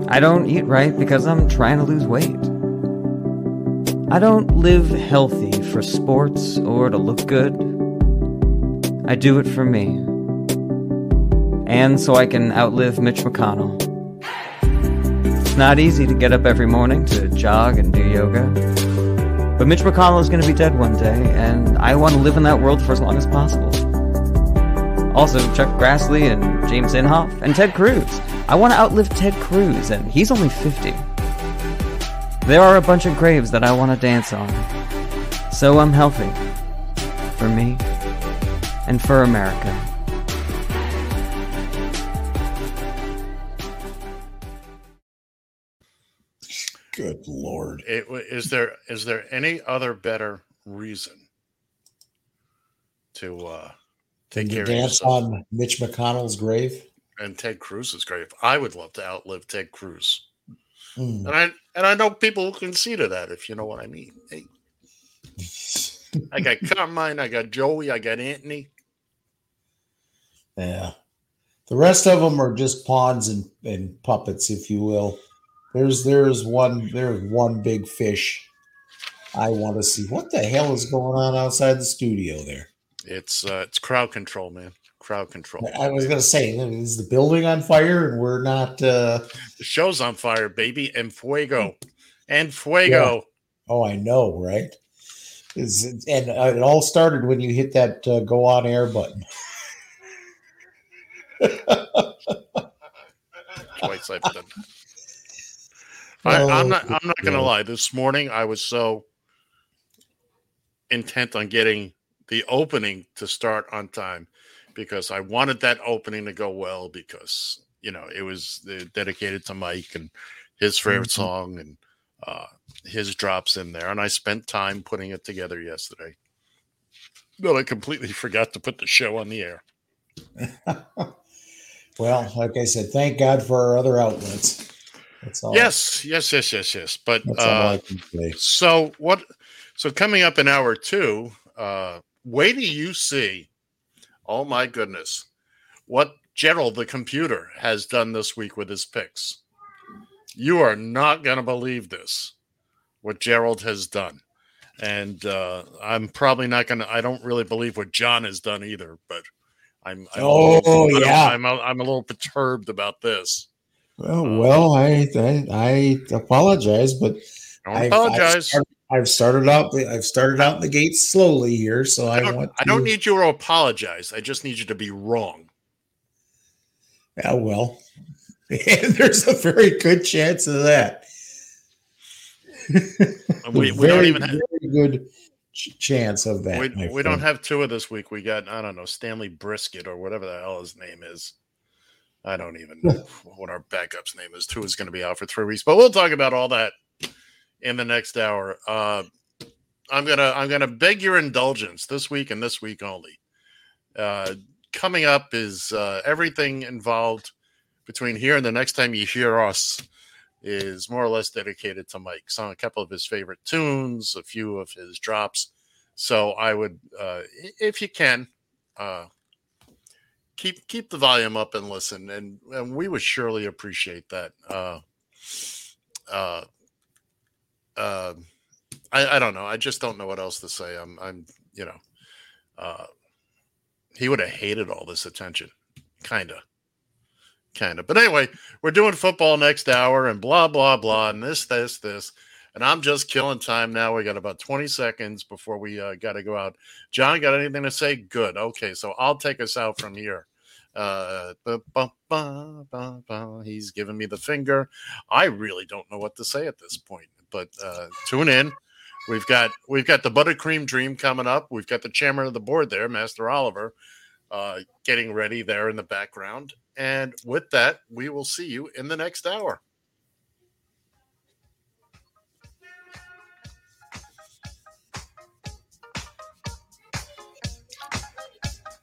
I don't eat right because I'm trying to lose weight. I don't live healthy for sports or to look good. I do it for me. And so I can outlive Mitch McConnell. It's not easy to get up every morning to jog and do yoga. But Mitch McConnell is going to be dead one day, and I want to live in that world for as long as possible. Also, Chuck Grassley and James Inhofe and Ted Cruz. I want to outlive Ted Cruz, and he's only 50. There are a bunch of graves that I want to dance on. So I'm healthy. For me. And for America. Good lord. It, is there is there any other better reason to uh Can take you of dance yourself on Mitch McConnell's grave? and Ted Cruz's grave? I would love to outlive Ted Cruz. Hmm. And I and I know people who can see to that, if you know what I mean. Hey. I got Carmine, I got Joey, I got Anthony. Yeah. The rest of them are just pawns and, and puppets, if you will. There's there's one there's one big fish. I want to see what the hell is going on outside the studio there. It's uh, it's crowd control, man. Crowd control. I was gonna say, is the building on fire and we're not uh The show's on fire, baby, and fuego, and fuego. oh I know, right? Is and uh, it all started when you hit that uh, go on air button. Twice I've done. I, I'm not. I'm not going to Oh, lie. This morning, I was so intent on getting the opening to start on time because I wanted that opening to go well because you know it was uh, dedicated to Mike and his favorite Mhm. song and uh, his drops in there, and I spent time putting it together yesterday. But I completely forgot to put the show on the air. Well, like I said, thank God for our other outlets. That's all. Yes, yes, yes, yes, yes. But That's all I uh, so what? So coming up in hour two, uh, wait till you see. Oh my goodness, what Gerald the computer has done this week with his picks. You are not going to believe this. What Gerald has done, and uh, I'm probably not going to. I don't really believe what John has done either. But I'm. I'm Oh, little- I yeah. I'm. A, I'm a little perturbed about this. Well, well, I, I I apologize, but I've- apologize. I've started, I've started out. I've started out the gate slowly here, so I, I don't, want. I don't need you to apologize. I just need you to be wrong. Yeah, well, there's a very good chance of that. We, we don't even have, very good ch- chance of that. we, my we don't have two of this week. We got I don't know Stanley Brisket or whatever the hell his name is. I don't even know what our backup's name is. Two is going to be out for three weeks, but we'll talk about all that in the next hour. Uh, I'm gonna I'm gonna beg your indulgence this week and this week only. Uh, coming up is uh, everything involved between here and the next time you hear us is more or less dedicated to Mike. Some a couple of his favorite tunes, a few of his drops. So I would, uh, if you can, uh, keep keep the volume up and listen, and and we would surely appreciate that. Uh, uh, uh, I I don't know. I just don't know what else to say. I'm I'm you know, uh, he would have hated all this attention, kind of kind of. But anyway, we're doing football next hour and blah blah blah and this this this. And I'm just killing time now. We got about 20 seconds before we uh, got to go out. John, got anything to say? Good. Okay, so I'll take us out from here. Uh. He's giving me the finger. I really don't know what to say at this point. But uh, tune in. We've got we've got the buttercream dream coming up. We've got the chairman of the board there, Master Oliver, uh, getting ready there in the background. And with that, we will see you in the next hour.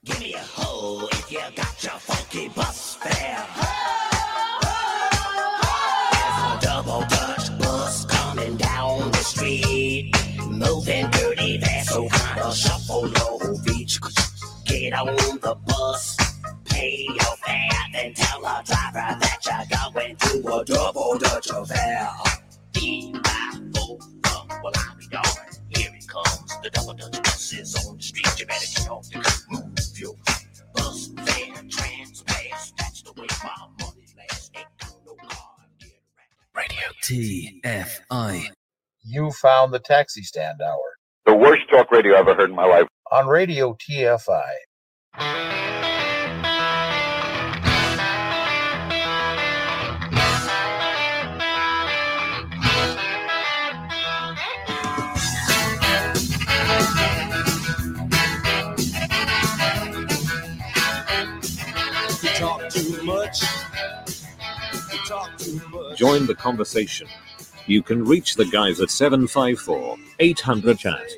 Give me a hoe if you got your funky bus fare. There's a double Dutch bus coming down the street, moving dirty. That's so kind of shuffle. Get on the bus, pay your fare, then tell the driver that you're going to a double Dutch affair. Dee, ba, bo, bum, well, I be gone. comes the double dutch buses on the street. You better get off the curb, move your bus fare, trans pass. That's the way my money lasts. Ain't got no car. TFI. You found the taxi stand hour The worst talk radio I ever heard in my life. on Radio TFI. Join the conversation. You can reach the guys at 754 800 chat.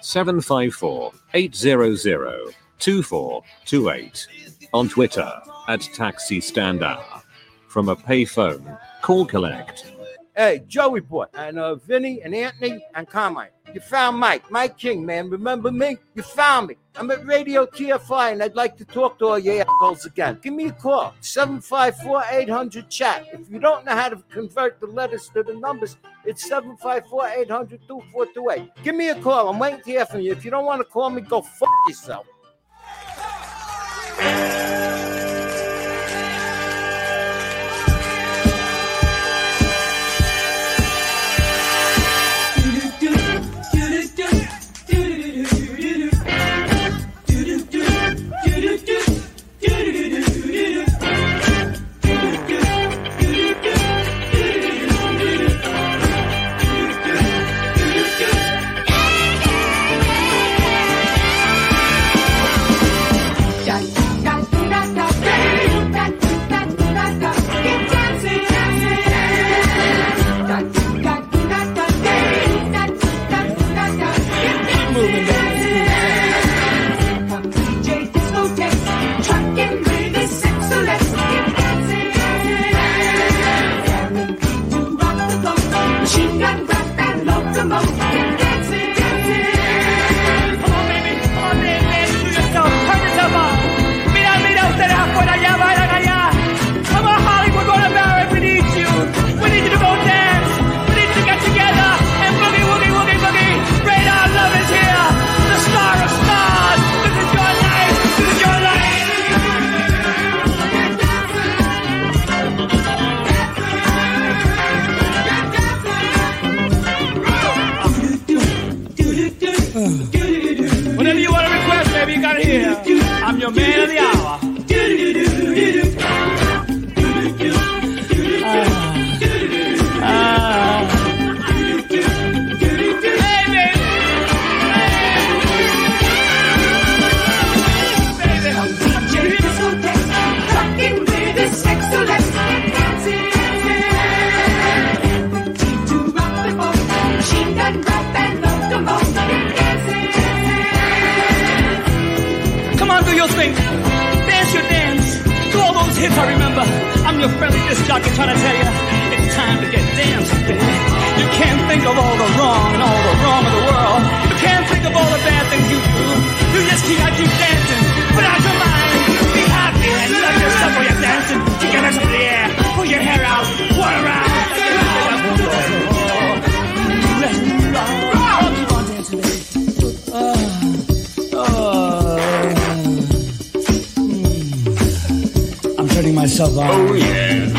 754 800 2428. On Twitter at Taxi Stand Hour. From a payphone, call collect. Hey, Joey boy, and uh, Vinny and Anthony and Carmine. You found Mike, Mike King, man. Remember me? You found me. I'm at Radio TFI and I'd like to talk to all you assholes again. Give me a call, 754 800 chat. If you don't know how to convert the letters to the numbers, it's 754 800 2428. Give me a call. I'm waiting to hear from you. If you don't want to call me, go fuck yourself. Yeah. I'm man the. Your friendly disc jockey trying to tell you it's time to get dancing. You can't think of all the wrong and all the wrong of the world. You can't think of all the bad things you do. You just keep, I keep dancing. Put out your mind. Be happy and love yourself while you're dancing. Up the air. Pull your hair out. Whirl around. Myself. Oh, yeah. It.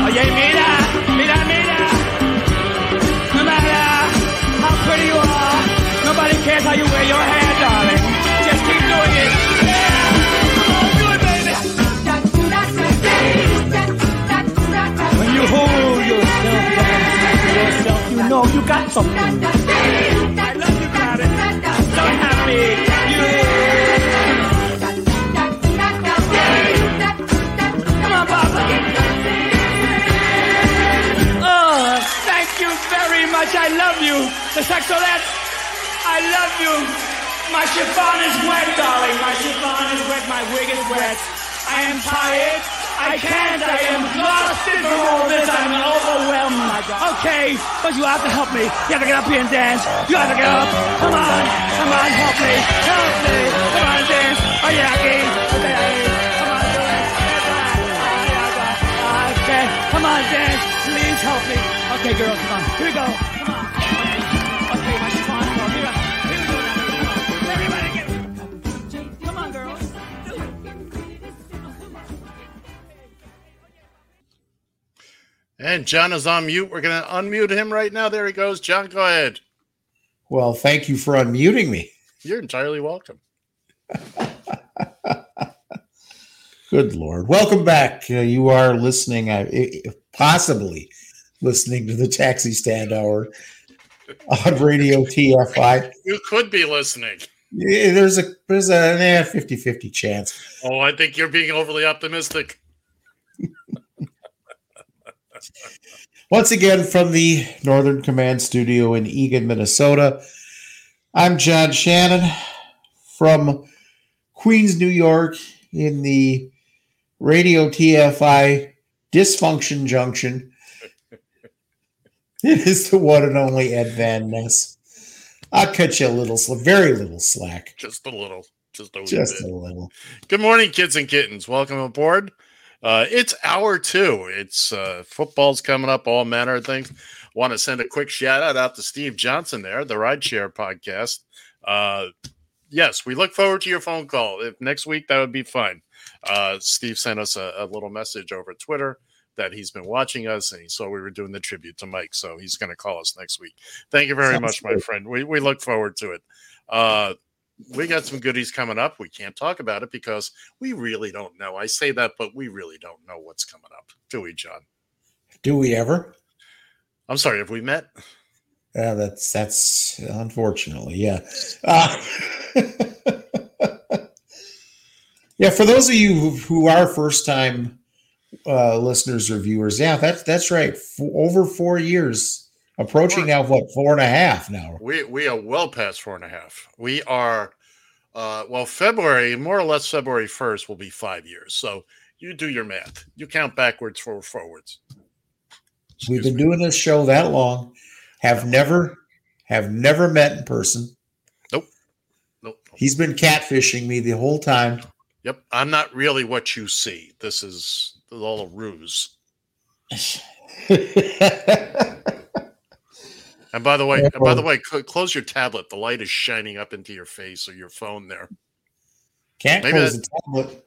Oye, mira, mira, mira. No matter how pretty you are, nobody cares how you wear your hair, darling. Just keep doing it. Yeah. Come on, do it, baby. When you hold yourself down to yourself, you know you got something. I love you, it. I'm so happy. Much. I love you. The Sexolette, I love you. My chiffon is wet, darling. My chiffon is wet. My wig is wet. I am tired. I can't. I am exhausted from all this. I'm overwhelmed, oh my God. Okay, but you have to help me. You have to get up here and dance. You have to get up. Come on. Come on, help me. Help me. Come on, dance. Oh, yeah, okay. Okay, okay. Come on. Okay, come on, dance. Please help me. Okay, girls, come on. Here we go. And John is on mute. We're going to unmute him right now. There he goes. John, go ahead. Well, thank you for unmuting me. You're entirely welcome. Good Lord. Welcome back. Uh, you are listening, uh, possibly listening to the Taxi Stand Hour on Radio TFI. You could be listening. Yeah, there's a there's a eh, 50-50 chance. Oh, I think you're being overly optimistic. Once again from the Northern Command Studio in Eagan, Minnesota. I'm John Shannon from Queens, New York, in the Radio TFI Dysfunction Junction. It is the one and only Ed Van Ness. I'll cut you a little, very little slack. Just a little. Just a little Just bit. a little. Good morning, kids and kittens. Welcome aboard. Uh, it's hour two. It's uh, football's coming up, all manner of things. Want to send a quick shout out out to Steve Johnson there, the Rideshare podcast. Uh, yes, we look forward to your phone call. If next week, that would be fine. Uh, Steve sent us a, a little message over Twitter that he's been watching us and he saw we were doing the tribute to Mike. So he's going to call us next week. Thank you very Sounds much, my friend. We, we look forward to it. Uh, we got some goodies coming up. We can't talk about it because we really don't know. I say that, but we really don't know what's coming up, do we, John? Do we ever? I'm sorry, have we met? Yeah, that's that's unfortunately, yeah. Uh, yeah, for those of you who, who are first time uh, listeners or viewers, yeah, that's that's right. Over four years, approaching now what four and a half now. We we are well past four and a half. We are uh well, February, more or less February 1st will be five years. So you do your math. You count backwards for forwards. We've been doing this show that long, have never have never met in person. Nope. Nope. He's been catfishing me the whole time. Yep. I'm not really what you see. This is all a ruse. And by the way, and by the way, cl- close your tablet. The light is shining up into your face or your phone there. Can't Maybe close the tablet.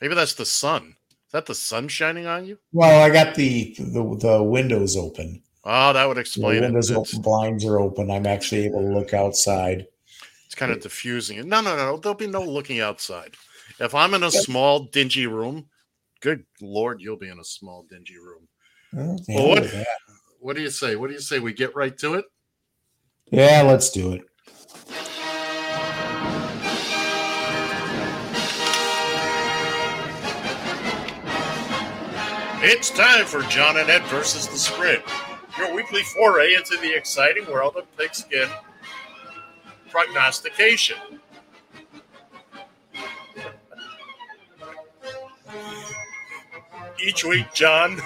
Maybe that's the sun. Is that the sun shining on you? Well, I got the the, the windows open. Oh, that would The explain it. windows It's, open, blinds are open. I'm actually able to look outside. it's kind of diffusing it. No, no, no. There'll be no looking outside. If I'm in a small, dingy room, good lord, you'll be in a small, dingy room. Well, what. What do you say? What do you say? We get right to it? Yeah, let's do it. It's time for John and Ed versus the spread. Your weekly foray into the exciting world of pigskin prognostication. Each week, John,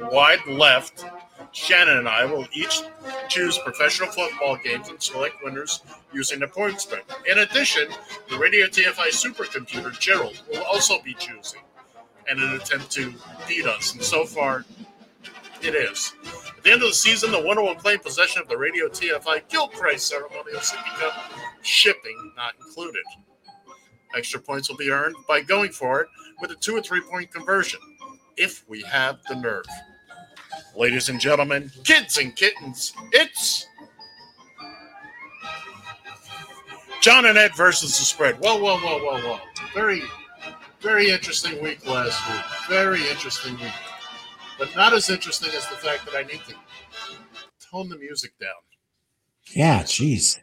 wide left, Shannon and I will each choose professional football games and select winners using the point spread. In addition, the Radio TFI supercomputer Gerald will also be choosing in an attempt to beat us. And so far, it is. At the end of the season, the winner will claim possession of the Radio TFI Guild Prize Ceremonial Cup, shipping not included. Extra points will be earned by going for it with a two or three point conversion, if we have the nerve. Ladies and gentlemen, kids and kittens, it's John and Ed versus the spread. Whoa, whoa, whoa, whoa, whoa. Very, very interesting week last week. Very interesting week. But not as interesting as the fact that I need to tone the music down. Yeah, jeez.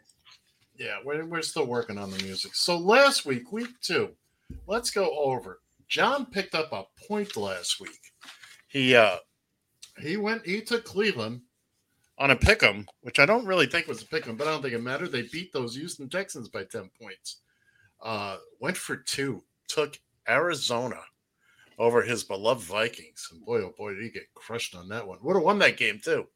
Yeah, we're, we're still working on the music. So last week, week two, let's go over. John picked up a point last week. He uh he went he took Cleveland on a pick 'em, which I don't really think was a pick 'em, but I don't think it mattered. They beat those Houston Texans by 10 points. Uh went for two, took Arizona over his beloved Vikings. And boy, oh boy, did he get crushed on that one. Would have won that game too.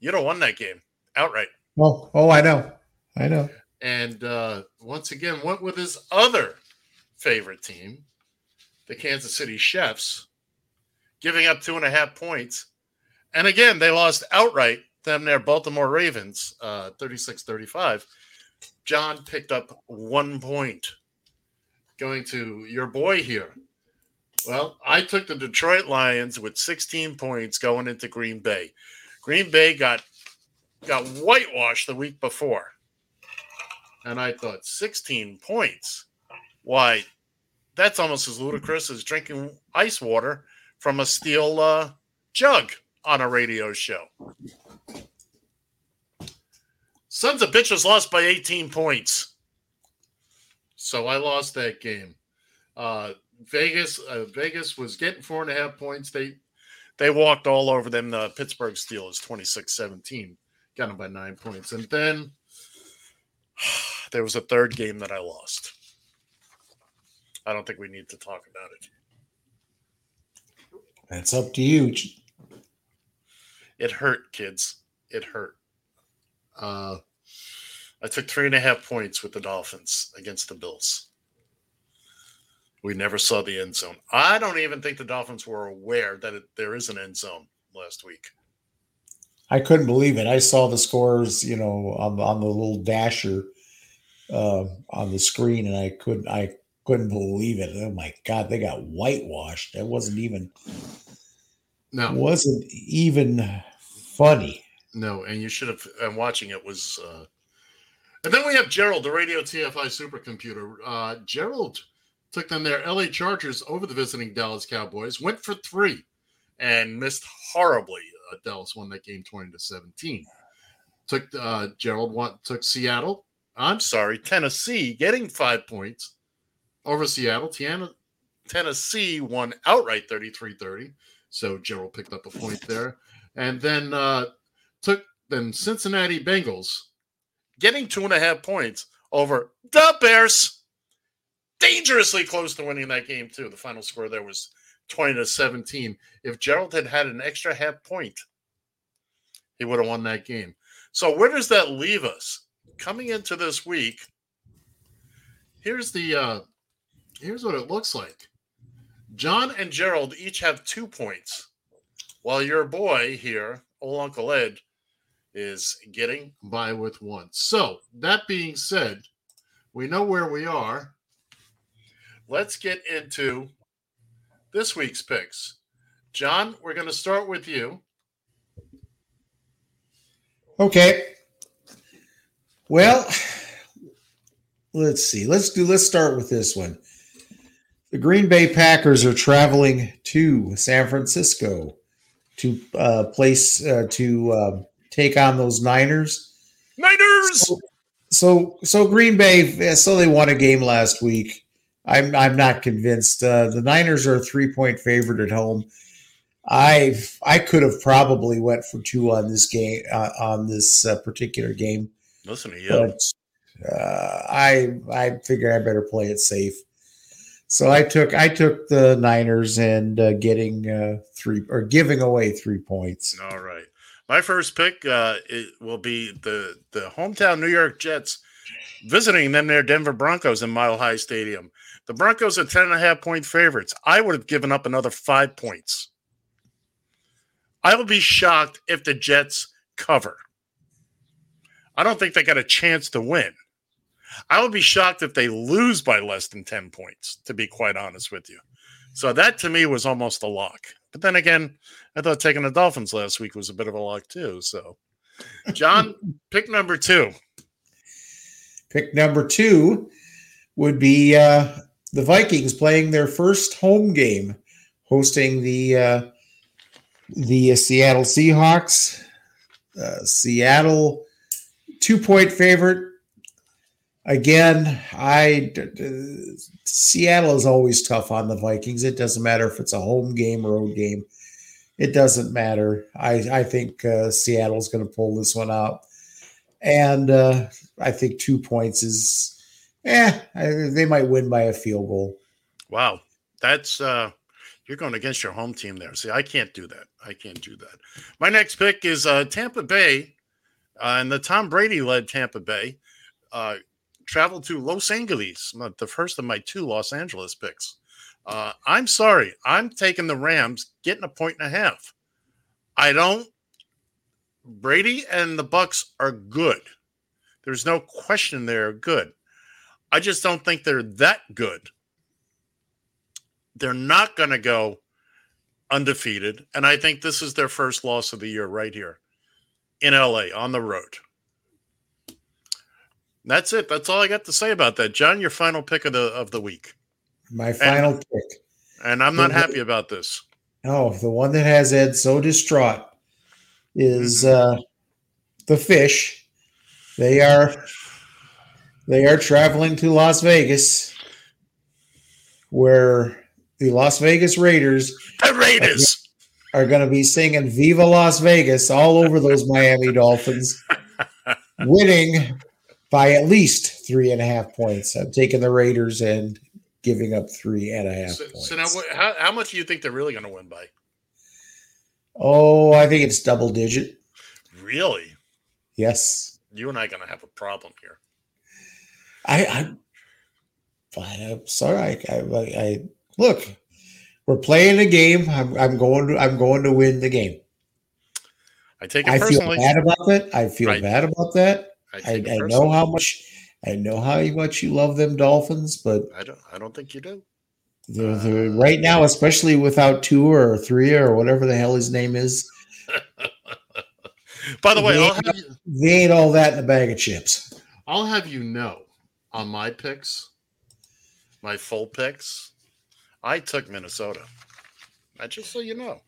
You'd have won that game outright. Oh, oh, I know. I know. and uh, once again went with his other favorite team, the Kansas City Chefs, giving up two and a half points. And again, they lost outright them their Baltimore Ravens, uh, 36-35. John picked up one point. Going to your boy here, Well, I took the Detroit Lions with 16 points going into Green Bay. Green Bay got got whitewashed the week before. And I thought 16 points. Why, that's almost as ludicrous as drinking ice water from a steel uh, jug on a radio show. Sons of bitches lost by 18 points. So I lost that game. Uh, Vegas, uh, Vegas was getting four and a half points. They they walked all over them. The Pittsburgh Steelers 26-17, got them by nine points. And then there was a third game that I lost. I don't think we need to talk about it. That's up to you. It hurt, kids. It hurt. Uh, I took three and a half points with the Dolphins against the Bills. We never saw the end zone. I don't even think the Dolphins were aware that it, there is an end zone last week. I couldn't believe it. I saw the scores, you know, on, on the little dasher uh, on the screen, and I couldn't. I couldn't believe it. Oh my god, they got whitewashed. That wasn't even. No, wasn't even funny. No, and you should have. And watching it was. Uh, and then we have Gerald, the Radio TFI supercomputer. Uh, Gerald took them their LA Chargers over the visiting Dallas Cowboys, went for three, and missed horribly. Uh, Dallas won that game twenty to seventeen. Took uh, Gerald want, took Seattle. I'm sorry, Tennessee getting five points over Seattle. Tiana, Tennessee won outright 33-30. So Gerald picked up a point there. And then uh, took then Cincinnati Bengals getting two and a half points over the Bears. Dangerously close to winning that game, too. The final score there was 20 to 17. If Gerald had had an extra half point, he would have won that game. So where does that leave us? Coming into this week, here's the uh here's what it looks like. John and Gerald each have two points, while your boy here, old Uncle Ed, is getting by with one. So, that being said, we know where we are. Let's get into this week's picks. John, we're going to start with you. Okay. Well, let's see. Let's do let's start with this one. The Green Bay Packers are traveling to San Francisco to uh, place uh, to uh, take on those Niners. Niners. So, so, so Green Bay. So they won a game last week. I'm I'm not convinced. Uh, the Niners are a three point favorite at home. I I could have probably went for two on this game uh, on this uh, particular game. Listen to you. But, uh, I I figure I better play it safe. So I took I took the Niners and uh, getting uh, three or giving away three points. All right, my first pick uh, will be the the hometown New York Jets visiting them their Denver Broncos in Mile High Stadium. The Broncos are ten and a half point favorites. I would have given up another five points. I will be shocked if the Jets cover. I don't think they got a chance to win. I would be shocked if they lose by less than 10 points, to be quite honest with you. So that to me was almost a lock. But then again, I thought taking the Dolphins last week was a bit of a lock too. So, John, pick number two. Pick number two would be uh, the Vikings playing their first home game, hosting the uh, the Seattle Seahawks. Uh, Seattle two point favorite. Again, I Seattle is always tough on the Vikings. It doesn't matter if it's a home game or road game. It doesn't matter. I I think uh, Seattle's going to pull this one out, and uh, I think two points is, I, they might win by a field goal. Wow, that's uh, you're going against your home team there. See, I can't do that. I can't do that. My next pick is uh, Tampa Bay, uh, and the Tom Brady led Tampa Bay uh, traveled to Los Angeles, the first of my two Los Angeles picks. Uh, I'm sorry, I'm taking the Rams, getting a point and a half. I don't. Brady and the Bucs are good. There's no question they're good. I just don't think they're that good. They're not going to go undefeated. And I think this is their first loss of the year right here in LA on the road. That's it. That's all I got to say about that. John, your final pick of the of the week. My final and, pick. And I'm not The- happy about this. Oh, the one that has Ed so distraught is uh, the fish. They are they are traveling to Las Vegas, where the Las Vegas Raiders The Raiders. are going to be singing "Viva Las Vegas" all over those Miami Dolphins, winning by at least three and a half points. I'm taking the Raiders and giving up three and a half So, points. so now, what, how, how much do you think they're really going to win by? Oh, I think it's double digit. Really? Yes. You and I going to have a problem here. I, I, I'm sorry. I, I, I look. We're playing a game. I'm, I'm going to. I'm going to win the game. I take it I feel bad about that. I feel Right. bad about that. I I, I know how much. I know how much you love them Dolphins, but I don't. I don't think you do. they're, uh, they're right now, especially without two or three or whatever the hell his name is. By the way, they, have they ain't all that in a bag of chips. I'll have you know on my picks, my full picks, I took Minnesota. I just so you know.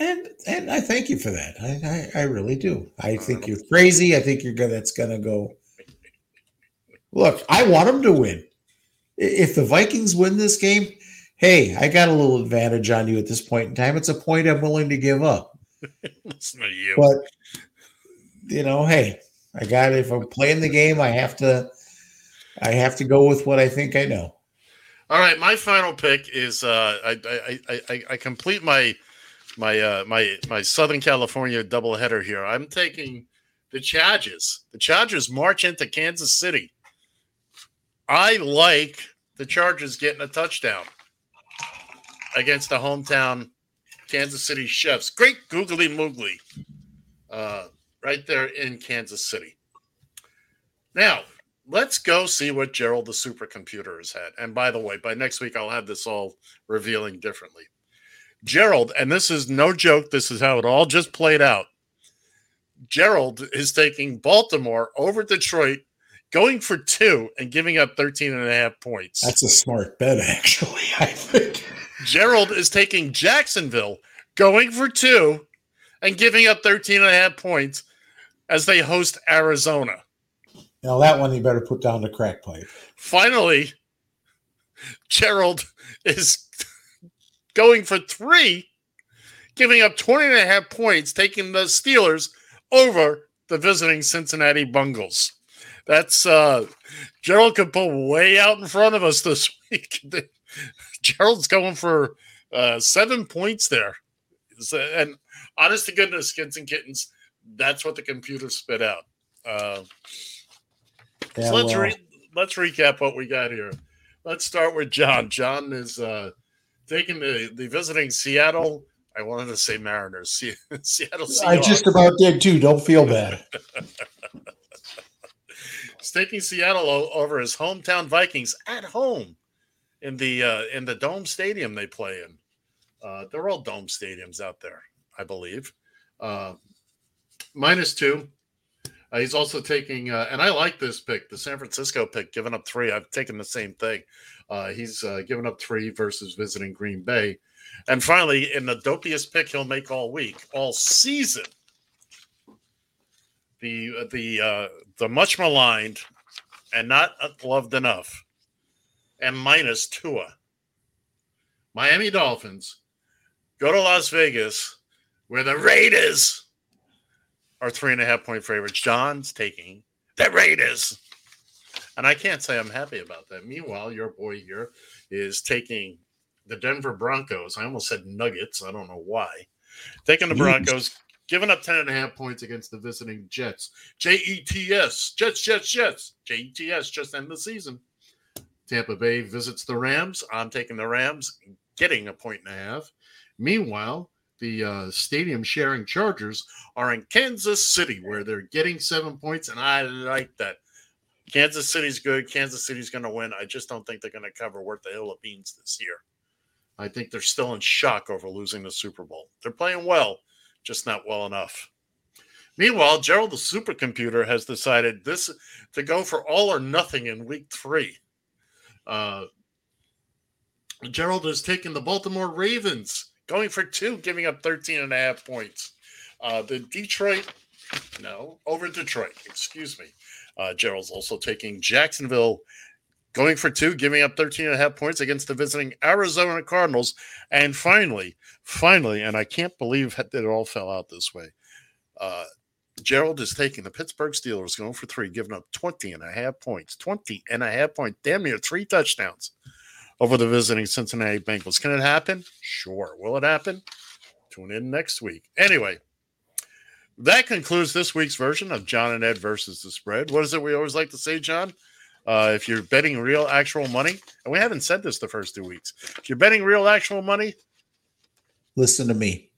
And and I thank you for that. I I, I really do. I think you're crazy. I think you're gonna that's gonna go. Look, I want them to win. If the Vikings win this game, hey, I got a little advantage on you at this point in time. It's a point I'm willing to give up. Listen to you. But you know, hey, I got if I'm playing the game, I have to I have to go with what I think I know. All right, my final pick is uh, I, I, I, I, I complete my my uh, my my Southern California doubleheader here. I'm taking the Chargers. The Chargers march into Kansas City. I like the Chargers getting a touchdown against the hometown Kansas City Chefs. Great googly moogly, uh, right there in Kansas City. Now, let's go see what Gerald the supercomputer has had. And by the way, by next week, I'll have this all revealing differently. Gerald, and this is no joke, this is how it all just played out. Gerald is taking Baltimore over Detroit, going for two and giving up 13 and a half points. That's a smart bet, actually. I think. Gerald is taking Jacksonville, going for two and giving up 13 and a half points as they host Arizona. Now that one you better put down the crack pipe. Finally, Gerald is going for three, giving up 20 and a half points, taking the Steelers over the visiting Cincinnati Bungles. That's uh Gerald could pull way out in front of us this week. Gerald's going for uh seven points there. And honest to goodness, kids and kittens, that's what the computer spit out. Uh Yeah, so let's well, re- let's recap what we got here. Let's start with John. John is uh, taking the, the visiting Seattle. I wanted to say Mariners. Se- Seattle Seahawks. I just about did too. Don't feel bad. He's taking Seattle o- over his hometown Vikings at home in the uh, in the dome stadium they play in. Uh, they're all dome stadiums out there, I believe. Uh, minus two. Uh, he's also taking, uh, and I like this pick, the San Francisco pick, giving up three. I've taken the same thing. Uh, he's uh, given up three versus visiting Green Bay. And finally, in the dopiest pick he'll make all week, all season, the the uh, the much maligned and not loved enough, and minus Tua. Miami Dolphins go to Las Vegas, where the Raiders are three and a half point favorites. John's taking the Raiders. And I can't say I'm happy about that. Meanwhile, your boy here is taking the Denver Broncos. I almost said Nuggets. I don't know why. Taking the Broncos, giving up 10 and a half points against the visiting Jets. J E T S. Jets, Jets, Jets. J E T S just end the season. Tampa Bay visits the Rams. I'm taking the Rams, getting a point and a half. Meanwhile, the uh, stadium sharing Chargers are in Kansas City, where they're getting seven points, and I like that. Kansas City's good. Kansas City's going to win. I just don't think they're going to cover worth the hill of beans this year. I think they're still in shock over losing the Super Bowl. They're playing well, just not well enough. Meanwhile, Gerald the supercomputer has decided this to go for all or nothing in week three. Uh, Gerald has taken the Baltimore Ravens, going for two, giving up 13 and a half points. Uh, the Detroit, no, over Detroit, excuse me. Uh, Gerald's also taking Jacksonville, going for two, giving up 13 and a half points against the visiting Arizona Cardinals. And finally, finally, and I can't believe that it all fell out this way. Uh, Gerald is taking the Pittsburgh Steelers, going for three, giving up 20 and a half points, 20 and a half points, damn near three touchdowns over the visiting Cincinnati Bengals. Can it happen? Sure. Will it happen? Tune in next week. Anyway, that concludes this week's version of John and Ed versus the spread. What is it we always like to say, John? Uh, if you're betting real actual money, and we haven't said this the first two weeks, if you're betting real actual money, Listen to me.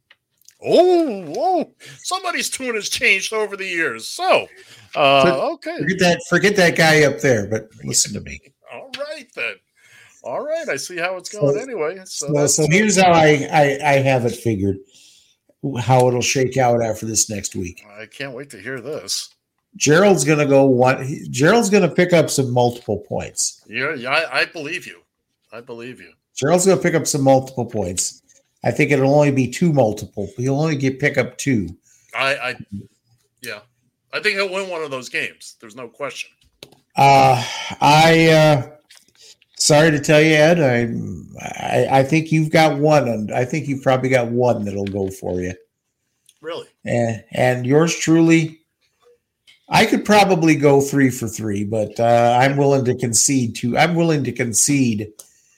oh, oh somebody's tune has changed over the years. So, uh, okay. Forget that. Forget that guy up there. But listen to me. All right, then. All right. I see how it's going So- anyway. So, So, so here's how I, I I have it figured. How it'll shake out after this next week. I can't wait to hear this. Gerald's gonna go one. Gerald's gonna pick up some multiple points. Yeah, yeah, I, I believe you. I believe you. Gerald's gonna pick up some multiple points. I think it'll only be two multiple. He'll only get pick up two. I, I, yeah, I think he'll win one of those games. There's no question. Uh, I uh, sorry to tell you, Ed. I, I I think you've got one, and I think you've probably got one that'll go for you. Really? And and yours truly. I could probably go three for three, but uh, I'm willing to concede to. I'm willing to concede.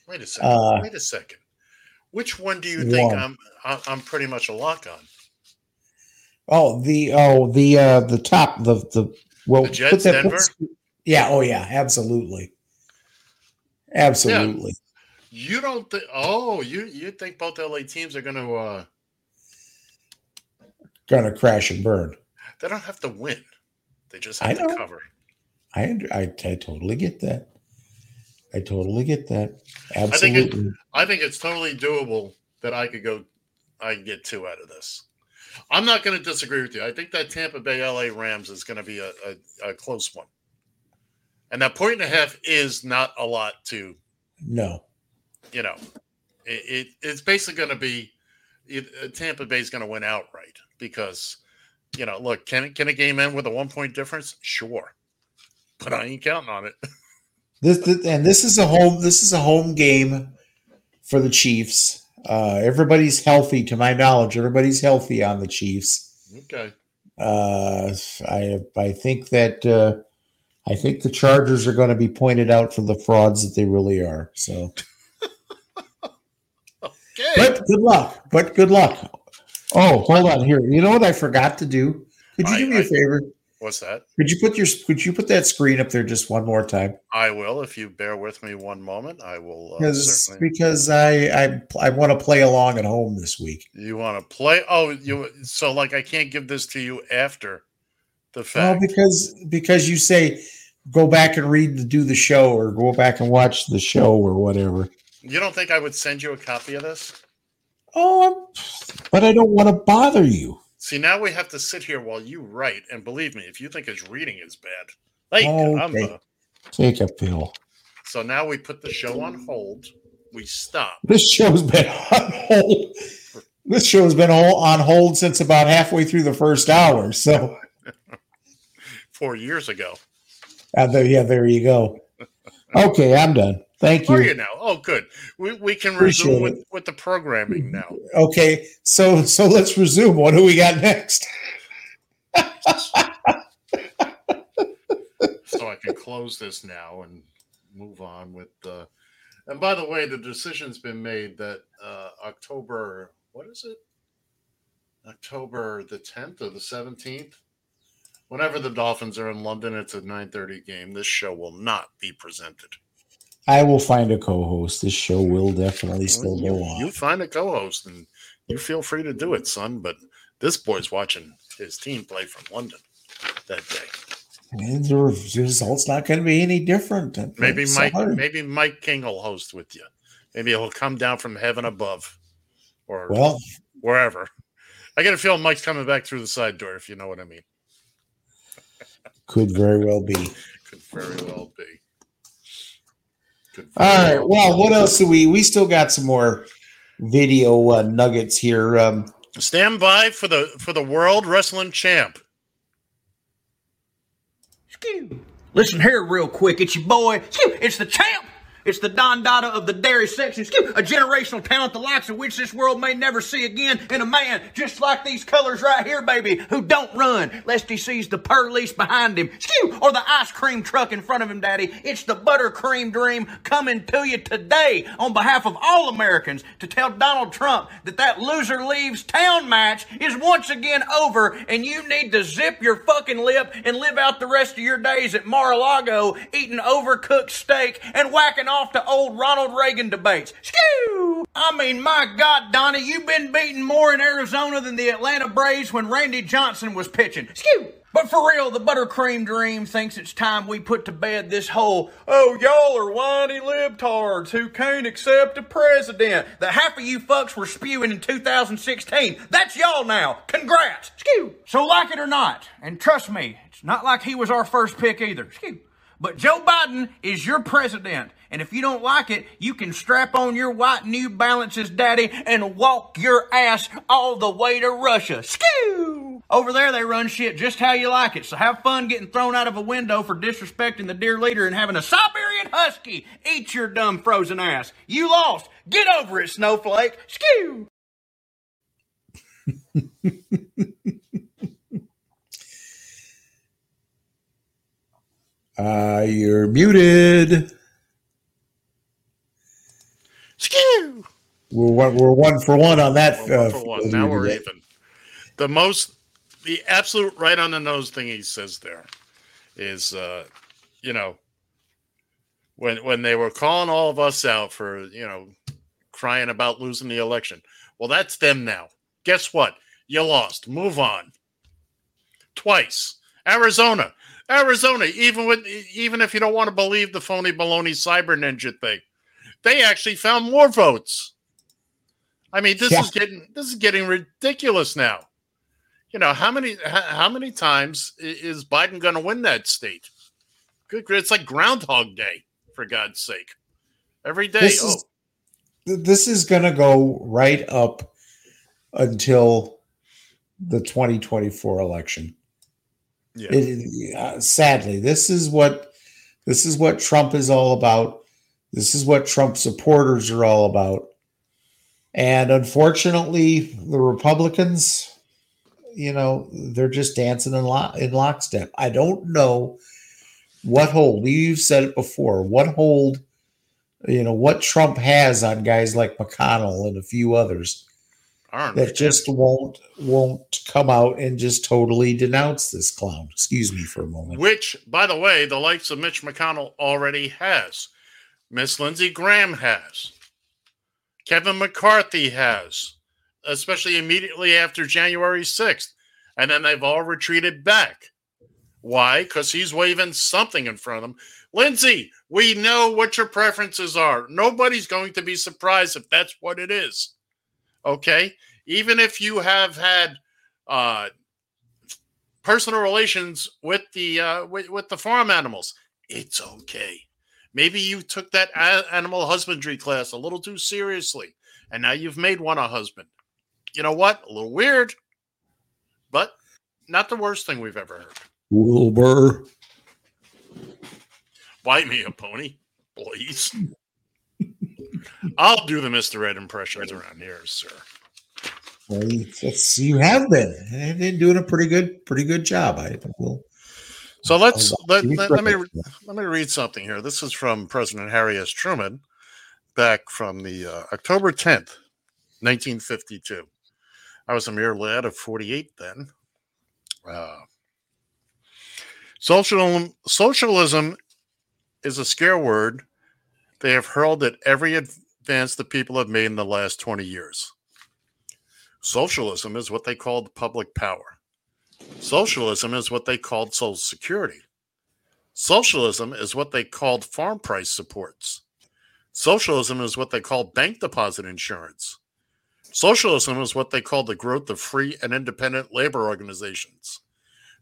Wait a second. Uh, Wait a second. Which one do you think. I'm? I'm pretty much a lock on. Oh, the oh the uh the top the the well The Jets, Denver? yeah, oh yeah, absolutely. Absolutely. You don't think? Oh, you you think both LA teams are going to? uh Gonna crash and burn. They don't have to win. They just I have to know. cover. I, I I totally get that. I totally get that. I think it, Absolutely. I think it's totally doable that I could go. I can get two out of this. I'm not going to disagree with you. I think that Tampa Bay LA Rams is going to be a, a, a close one, and that point and a half is not a lot to no. you know. It, it it's basically going to be it, uh, Tampa Bay's going to win outright because you know look can can a game end with a one point difference? Sure, but I ain't counting on it. This, this and this is a home this is a home game for the Chiefs. Uh everybody's healthy to my knowledge. Everybody's healthy on the Chiefs. Okay. Uh I I think that uh I think the Chargers are going to be pointed out for the frauds that they really are. So But good luck. But good luck. Oh, hold on here. You know what I forgot to do? Could you I- do me a I- favor? What's that? Could you put your could you put that screen up there just one more time? I will if you bear with me one moment. I will uh, Because certainly. because I I I want to play along at home this week. You want to play? Oh, you so like I can't give this to you after the Well, because because you say go back and read to do the show or go back and watch the show or whatever. you don't think I would send you a copy of this? Oh, but I don't want to bother you. See, now we have to sit here while you write, and believe me, if you think his reading is bad, like I'm uh, Take a pill. so now we put the show on hold. We stop. This show's been on hold. This show's been all on hold since about halfway through the first hour. So, four years ago. uh, there, yeah, there you go. Okay, I'm done. Thank Are you. you now? Oh, good. We, we can Appreciate resume with, with the programming now. Okay, so so let's resume. What do we got next? so I can close this now and move on with the. And by the way, the decision's been made that uh, October, what is it? October the 10th or the 17th? Whenever the Dolphins are in London, it's a 9:30 game. This show will not be presented. I will find a co-host. This show will definitely still go on. you find a co-host and you feel free to do it, son. But this boy's watching his team play from London that day. And the result's not going to be any different. Maybe. Mike, maybe Mike King will host with you. Maybe he'll come down from heaven above, or Well, wherever. I get a feeling Mike's coming back through the side door, if you know what I mean. Could very well be. Could very well be. Could All very right. Well, what else do we? We still got some more video uh, nuggets here. Um, Stand by for the for the World Wrestling Champ. Listen here, real quick. It's your boy. It's the champ. It's the Don Dada of the dairy section. A generational talent, the likes of which this world may never see again. And a man just like these colors right here, baby, who don't run lest he sees the police behind him. Or the ice cream truck in front of him, daddy. It's the buttercream dream coming to you today on behalf of all Americans to tell Donald Trump that that loser leaves town match is once again over and you need to zip your fucking lip and live out the rest of your days at Mar-a-Lago eating overcooked steak and whacking off to old Ronald Reagan debates. Skew! I mean, my God, Donnie, you've been beaten more in Arizona than the Atlanta Braves when Randy Johnson was pitching. Skew! But for real, the buttercream dream thinks it's time we put to bed this whole, oh, y'all are whiny libtards who can't accept a president that half of you fucks were spewing in 2016. That's y'all now. Congrats. Skew. So like it or not, and trust me, it's not like he was our first pick either. Skew. But Joe Biden is your president. And if you don't like it, you can strap on your white New Balances, daddy, and walk your ass all the way to Russia. Skew! Over there, they run shit just how you like it. So have fun getting thrown out of a window for disrespecting the dear leader and having a Siberian Husky eat your dumb frozen ass. You lost. Get over it, Snowflake. Skew! uh, you're muted. Skew. We're one, we're one for one on that. We're uh, for one. Now we're even. The most, the absolute right on the nose thing he says there is, uh, you know, when when they were calling all of us out for you know crying about losing the election. Well, that's them now. Guess what? You lost. Move on. Twice. Arizona. Arizona. Even with even if you don't want to believe the phony baloney cyber ninja thing, they actually found more votes. I mean, this Yeah. is getting this is getting ridiculous now. You know how many how, many times is Biden going to win that state? Good, it's like Groundhog Day for God's sake. Every day. This oh, is this is going to go right up until the 2024 election. yeah. It, uh, sadly, this is what this is what Trump is all about. This is what Trump supporters are all about. And unfortunately, the Republicans, you know, they're just dancing in, lo- in lockstep. I don't know what hold. You've said it before. What hold, you know, what Trump has on guys like McConnell and a few others that just won't won't come out and just totally denounce this clown. Excuse me for a moment. which, by the way, the likes of Mitch McConnell already has. Miss Lindsey Graham has. Kevin McCarthy has, especially immediately after January 6th. And then they've all retreated back. Why? Because he's waving something in front of them. Lindsey, we know what your preferences are. Nobody's going to be surprised if that's what it is. Okay? Even if you have had uh, personal relations with the uh, with, with the farm animals, it's okay. Maybe you took that animal husbandry class a little too seriously, and now you've made one a husband. You know what? A little weird, but not the worst thing we've ever heard. Wilbur. Buy me a pony, please. I'll do the Mr. Ed impressions around here, sir. Well, you have been. You've been doing a pretty good, pretty good job. I will. So let's let, let, let me let me read something here. This is from President Harry S. Truman, back from the uh, October tenth, nineteen fifty two. I was a mere lad of forty eight then. Uh, socialism socialism is a scare word they have hurled at every advance the people have made in the last twenty years. Socialism is what they called public power. Socialism is what they called Social Security. Socialism is what they called farm price supports. Socialism is what they call bank deposit insurance. Socialism is what they call the growth of free and independent labor organizations.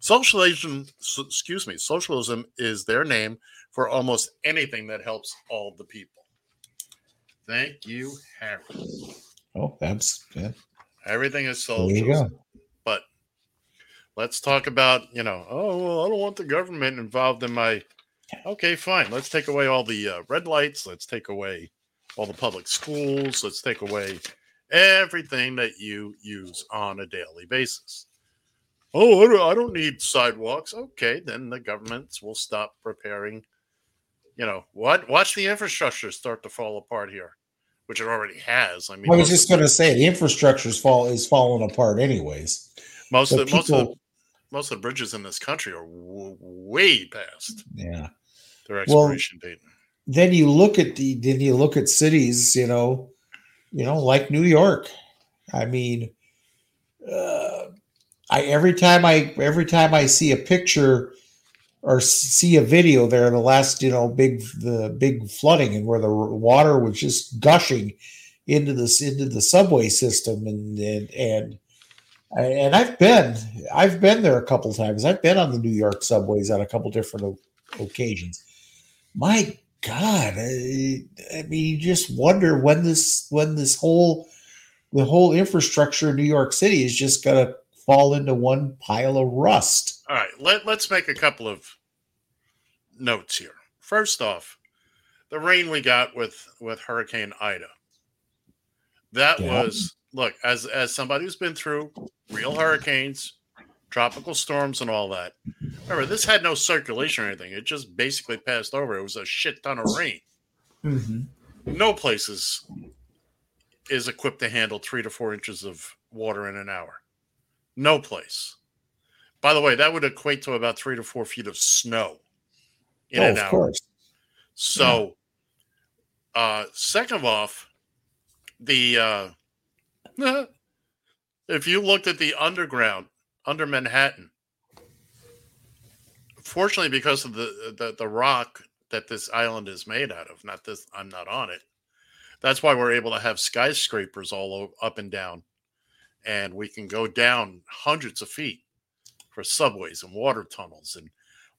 Socialism, excuse me, socialism is their name for almost anything that helps all the people. Thank you, Harry. Oh, that's good. Everything is There you socialism. Let's talk about, you know, oh, well, I don't want the government involved in my. Okay, fine. Let's take away all the uh, red lights. Let's take away all the public schools. Let's take away everything that you use on a daily basis. Oh, I don't, I don't need sidewalks. Okay, then the governments will stop repairing. You know what? Watch the infrastructure start to fall apart here, which it already has. I mean, I was just going to say the infrastructure's fall is falling apart anyways. most of the, most of the, people- most of the bridges in this country are w- way past Yeah. their Well, expiration date. Then you look at the then you look at cities, you know, you know, like New York. I mean, uh, I every time I every time I see a picture or see a video there, the last you know big the big flooding and where the water was just gushing into this into the subway system and and and and I've been I've been there a couple times. I've been on the New York subways on a couple different occasions. My God, I, I mean, you just wonder when this when this whole the whole infrastructure in New York City is just gonna fall into one pile of rust. All right, let, let's make a couple of notes here. First off, the rain we got with with Hurricane Ida. That Yeah. was look as as somebody who's been through real hurricanes, tropical storms, and all that. Remember, this had no circulation or anything. It just basically passed over. It was a shit ton of rain. No places is equipped to handle three to four inches of water in an hour. No place. By the way, that would equate to about three to four feet of snow in oh, an of hour. course. So, uh, second off, the uh, if you looked at the underground under Manhattan, fortunately, because of the, the the rock that this island is made out of, not this, I'm not on it. That's why we're able to have skyscrapers all up and down, and we can go down hundreds of feet for subways and water tunnels and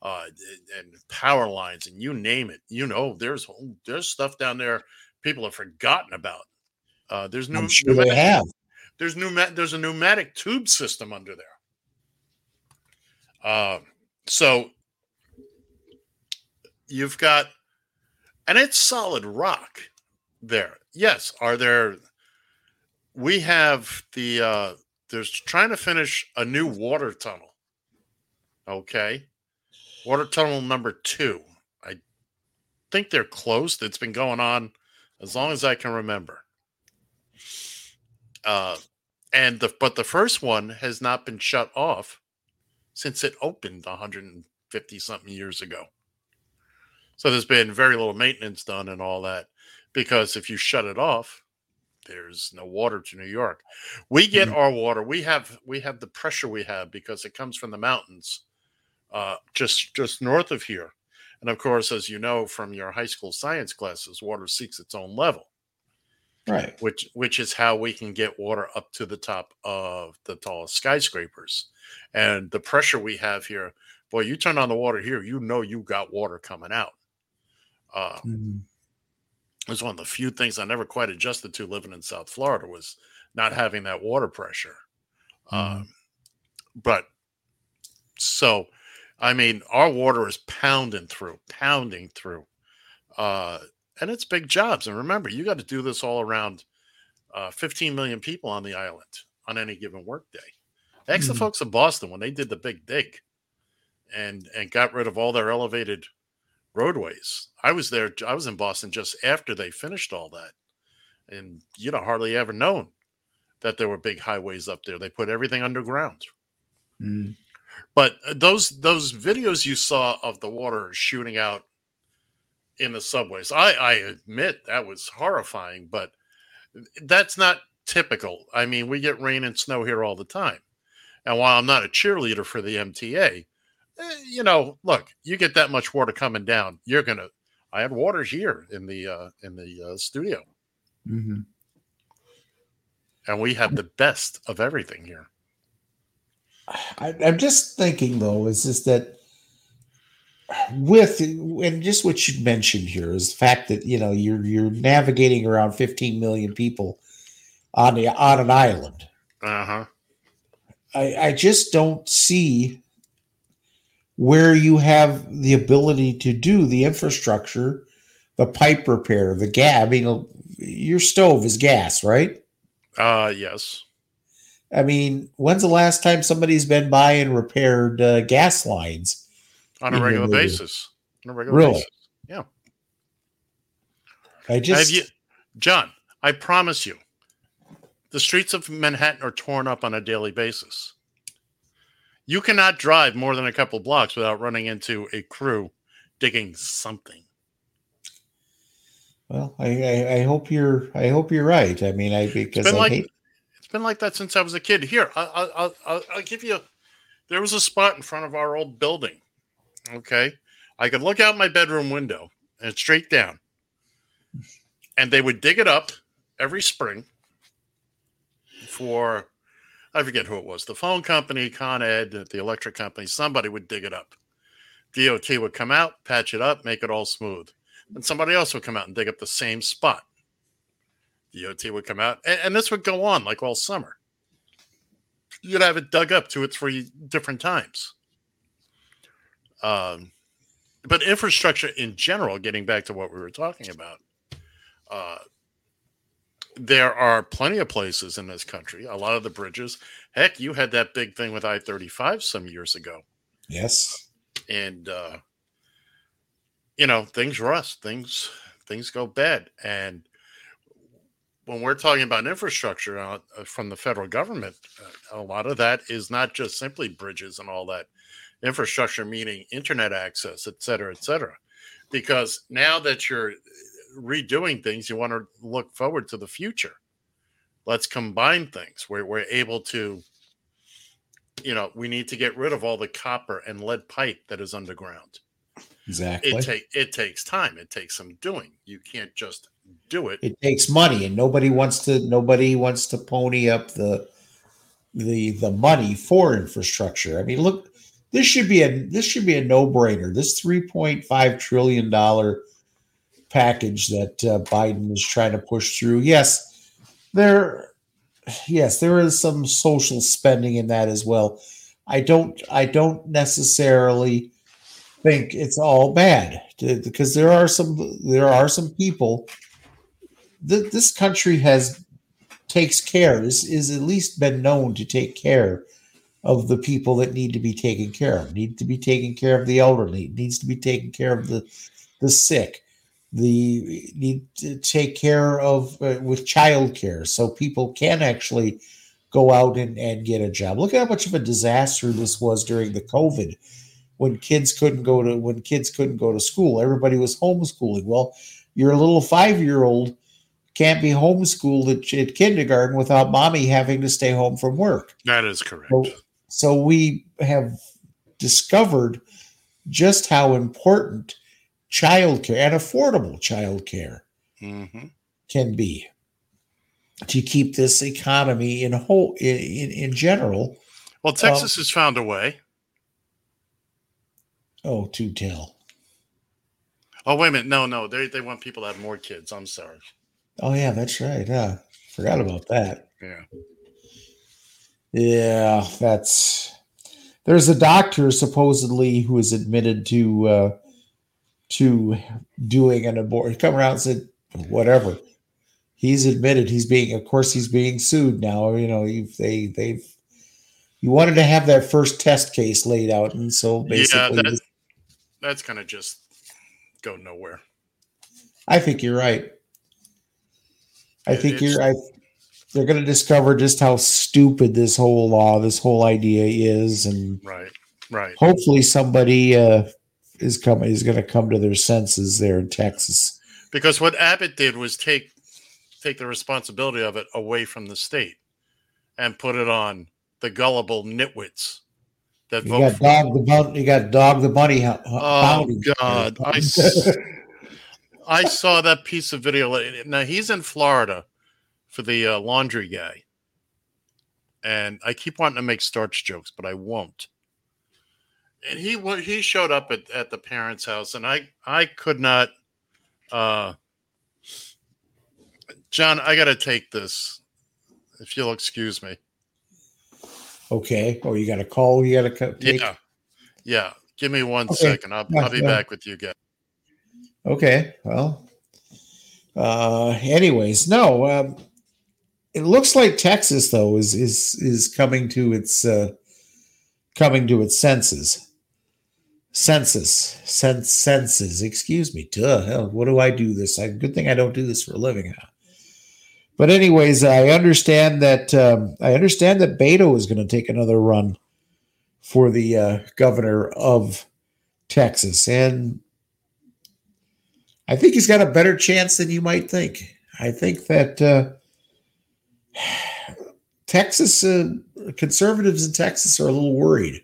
uh, and power lines and you name it. You know, there's there's stuff down there people have forgotten about. Uh, there's new, I'm sure they have. There's pneumatic, there's a pneumatic tube system under there. Uh, so you've got, and it's solid rock there. Yes, are there? We have the uh, there's trying to finish a new water tunnel. Okay, water tunnel number two. I think they're close. It's been going on as long as I can remember. Uh, and the but the first one has not been shut off since it opened 150 something years ago. So there's been very little maintenance done and all that because if you shut it off, there's no water to New York. We get our water. We have we have the pressure we have because it comes from the mountains, uh, just just north of here. And of course, as you know from your high school science classes, water seeks its own level Right. which which is how we can get water up to the top of the tallest skyscrapers. And the pressure we have here boy you turn on the water here you know you got water coming out. Uh it was one of the few things i never quite adjusted to living in south florida was not having that water pressure. Um, but so i mean our water is pounding through pounding through uh and it's big jobs. And remember, you got to do this all around uh, 15 million people on the island on any given workday. Ask the Mhm. folks in Boston when they did the big dig and and got rid of all their elevated roadways. I was there. I was in Boston just after they finished all that, and you know hardly ever known that there were big highways up there. They put everything underground. But uh, those those videos you saw of the water shooting out in the subways, I, I admit that was horrifying, but that's not typical. I mean, we get rain and snow here all the time. And while I'm not a cheerleader for the MTA, eh, you know, look, you get that much water coming down, you're gonna I had water here in the uh, in the uh, studio, Mm-hmm. and we have the best of everything here. I, I'm just thinking though, is just that with and just what you mentioned here is the fact that you know you're you're navigating around 15 million people on the on an island. Uh huh. I, I just don't see where you have the ability to do the infrastructure, the pipe repair, the gas. I mean, your stove is gas, right? Uh yes. I mean, when's the last time somebody's been by and repaired uh, gas lines On a regular basis. On a regular Really? basis. Yeah. I just Have you, John? I promise you, the streets of Manhattan are torn up on a daily basis. You cannot drive more than a couple blocks without running into a crew digging something. well, I, I, I hope you're I hope you're right. I mean, I because It's been I like hate, it's been like that since I was a kid. Here, I, I, I'll, I'll, I'll give you. There was a spot in front of our old building. Okay, I could look out my bedroom window and straight down, and they would dig it up every spring for I forget who it was, the phone company, Con Ed, the electric company. Somebody would dig it up. DOT would come out, patch it up, make it all smooth. And somebody else would come out and dig up the same spot. DOT would come out, and, and this would go on like all summer. You'd have it dug up two or three different times. Um, but infrastructure in general, getting back to what we were talking about, uh, there are plenty of places in this country. A lot of the bridges. Heck, you had that big thing with I thirty five some years ago yes. and uh, you know things rust things things go bad and when we're talking about infrastructure uh, from the federal government uh, a lot of that is not just simply bridges and all that infrastructure meaning internet access et cetera et cetera. Because now that you're uh, redoing things you want to look forward to the future. Let's combine things. Where we're able to you know we need to get rid of all the copper and lead pipe that is underground. Exactly. it take it takes time. It takes some doing. You can't just do it. It takes money and nobody wants to nobody wants to pony up the the the money for infrastructure. I mean look this should be a this should be a no-brainer. This 3.5 trillion dollar package that uh, biden is trying to push through. Yes there yes there is some social spending in that as well. I don't i don't necessarily think it's all bad t- because there are some there are some people th- this country has takes care is is at least been known to take care of the people that need to be taken care of. Need to be taken care of the elderly. Needs to be taken care of the the sick. The need to take care of uh, with child care so people can actually go out and, and get a job. Look at how much of a disaster this was during the covid when kids couldn't go to when kids couldn't go to school. Everybody was homeschooling. Well your little five year old can't be homeschooled at, at kindergarten without mommy having to stay home from work. That is correct. So, so we have discovered just how important childcare and affordable childcare hmm can be to keep this economy in whole in, in, general. Well texas has found a way. Oh to tell. Oh wait a minute. No no. They, they want people to have more kids. I'm sorry. Oh yeah that's right. Huh forgot about that. Yeah Yeah, that's there's a doctor supposedly who is admitted to uh to doing an abortion. Come around and said whatever. He's admitted he's being of course he's being sued now. You know, you've, they they've you wanted to have that first test case laid out, and so basically yeah that, that's gonna just go nowhere I think you're right. I think it's- you're I they're gonna discover just how stupid this whole law, this whole idea is, and right right hopefully somebody uh, is coming is going to come to their senses there in Texas. because what abbott did was take take the responsibility of it away from the state and put it on the gullible nitwits that You vote got dog the bun- you got dog the bunny Oh. God! I, s- I saw that piece of video. Now he's in Florida for the uh, laundry guy, and I keep wanting to make starch jokes, but I won't. And he he showed up at, at the parents' house, and I I could not. Uh, John, I got to take this, if you'll excuse me. Okay. Oh, you got a call. You got to take. Yeah, yeah. Give me one Okay. second. I'll, I'll be yeah. back with you guys. Okay. Well. Uh. Anyways, no. Um, it looks like Texas though is is is coming to its uh, coming to its senses. Census, sense, senses. Excuse me. Duh. Hell, what do I do this? I, good thing I don't do this for a living. But anyways, I understand that um, I understand that Beto is going to take another run for the uh, governor of Texas, and I think he's got a better chance than you might think. I think that uh, Texas uh, conservatives in Texas are a little worried.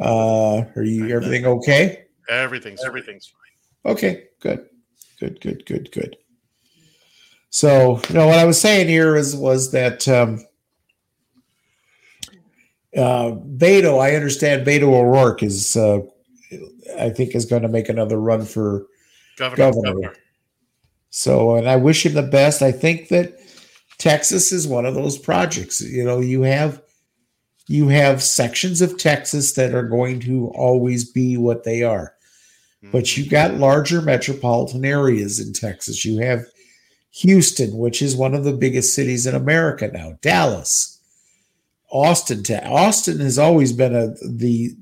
Uh, are you everything okay? Everything's everything's fine. Okay, good, good, good, good, good. So, you know, what I was saying here is was that um, uh, Beto. I understand Beto O'Rourke is, uh, I think, is going to make another run for Governor, governor. governor. So, and I wish him the best. I think that Texas is one of those projects. You know, you have you have sections of Texas that are going to always be what they are. But you got larger metropolitan areas in Texas. You have Houston, which is one of the biggest cities in America now. Dallas, Austin. Austin has always been a the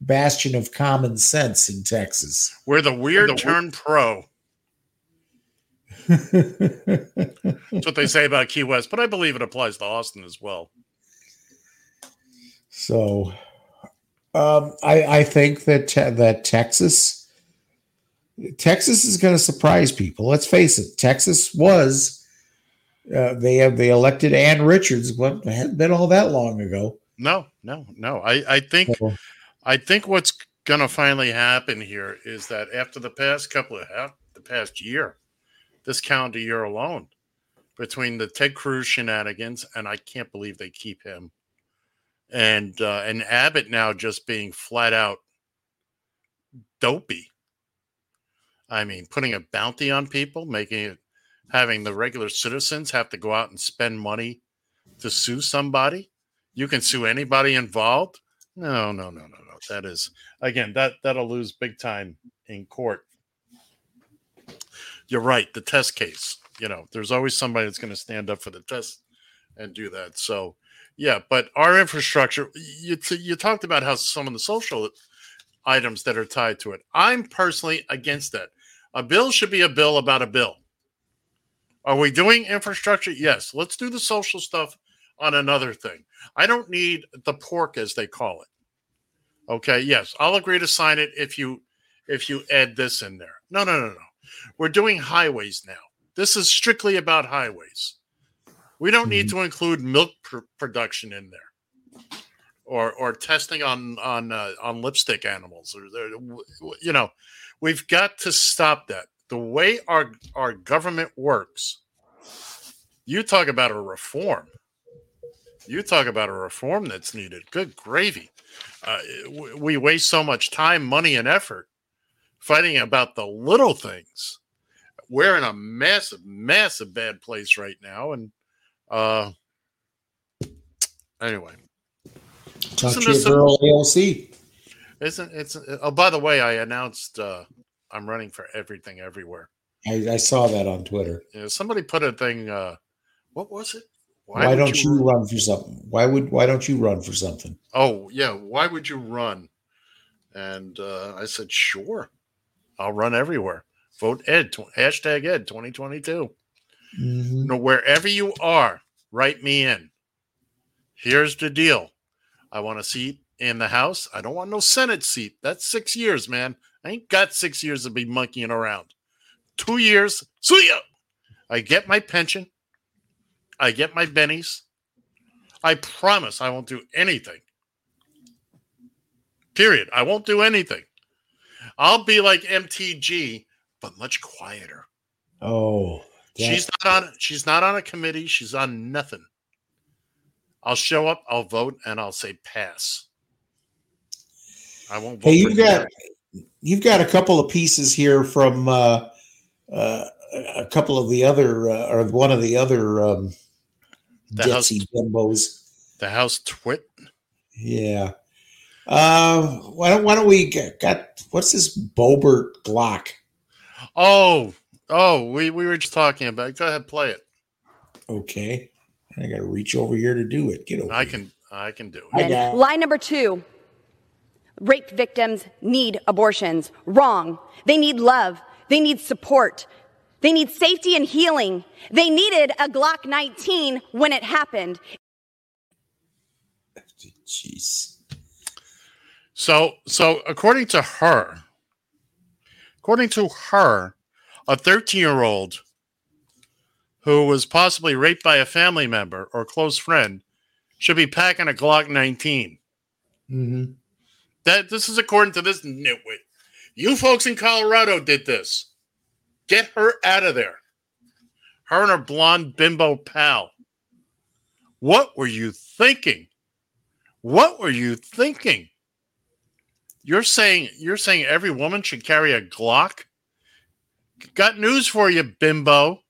bastion of common sense in Texas. We're the weird the, turn pro. That's what they say about Key West, but I believe it applies to Austin as well. So, um, I I think that te- that Texas, Texas is going to surprise people. Let's face it, Texas was uh, they have they elected Ann Richards. What it hadn't been all that long ago. No, no, no. I, I think I think what's gonna finally happen here is that after the past couple of half the past year, this calendar year alone, between the Ted Cruz shenanigans, and I can't believe they keep him, and uh, and Abbott now just being flat out dopey. I mean, putting a bounty on people, making it having the regular citizens have to go out and spend money to sue somebody. You can sue anybody involved. No, no, no, no, no. That is again that that'll lose big time in court. You're right. The test case. You know, there's always somebody that's going to stand up for the test and do that. So, yeah. But our infrastructure. You t- you talked about how some of the social items that are tied to it. I'm personally against that. A bill should be a bill about a bill. Are we doing infrastructure? Yes. Let's do the social stuff on another thing. I don't need the pork as they call it. Okay, yes, I'll agree to sign it if you if you add this in there. No, no, no, no. We're doing highways now. This is strictly about highways. We don't need to include milk pr- production in there, or or testing on on uh, on lipstick animals, or or, you know, we've got to stop that. The way our our government works, you talk about a reform. You talk about a reform that's needed. Good gravy. Uh, we waste so much time, money, and effort fighting about the little things. We're in a massive, massive bad place right now. And uh, anyway, Talk to your some- girl AOC. isn't it's? Oh, by the way, I announced uh, I'm running for everything everywhere. I, I saw that on Twitter. You know, somebody put a thing. Uh, what was it? Why, would don't you, run for something? Why would why don't you run for something? Oh, yeah. Why would you run? And uh, I said, sure. I'll run everywhere. Vote Ed, tw- hashtag Ed 2022. Mhm. No, wherever you are, write me in. Here's the deal I want a seat in the House. I don't want no Senate seat. That's six years, man. I ain't got six years to be monkeying around. Two years, see ya. I get my pension. I get my bennies. I promise I won't do anything. Period. I won't do anything. I'll be like MTG, but much quieter. Oh, that- She's not on. She's not on a committee. She's on nothing. I'll show up. I'll vote, and I'll say pass. I won't vote. Hey, for you got either. you've got a couple of pieces here from uh, uh, a couple of the other uh, or one of the other um, The House- bimbos. the House twit. Yeah. Uh, why don't why don't we get got what's this Boebert Glock? Oh, oh, we we were just talking about. it. Go ahead, play it. Okay, I got to reach over here to do it. Get over. I can. I can do it. I got- Lie number two rape victims need abortions. Wrong. They need love. They need support. They need safety and healing. They needed a Glock 19 when it happened. Jeez. So, so according to her, according to her, a 13 year old who was possibly raped by a family member or close friend should be packing a Glock 19. Mm-hmm. That this is according to this nitwit. You folks in Colorado did this. Get her out of there. Her and her blonde bimbo pal. What were you thinking? What were you thinking? You're saying you're saying every woman should carry a Glock? Got news for you, bimbo.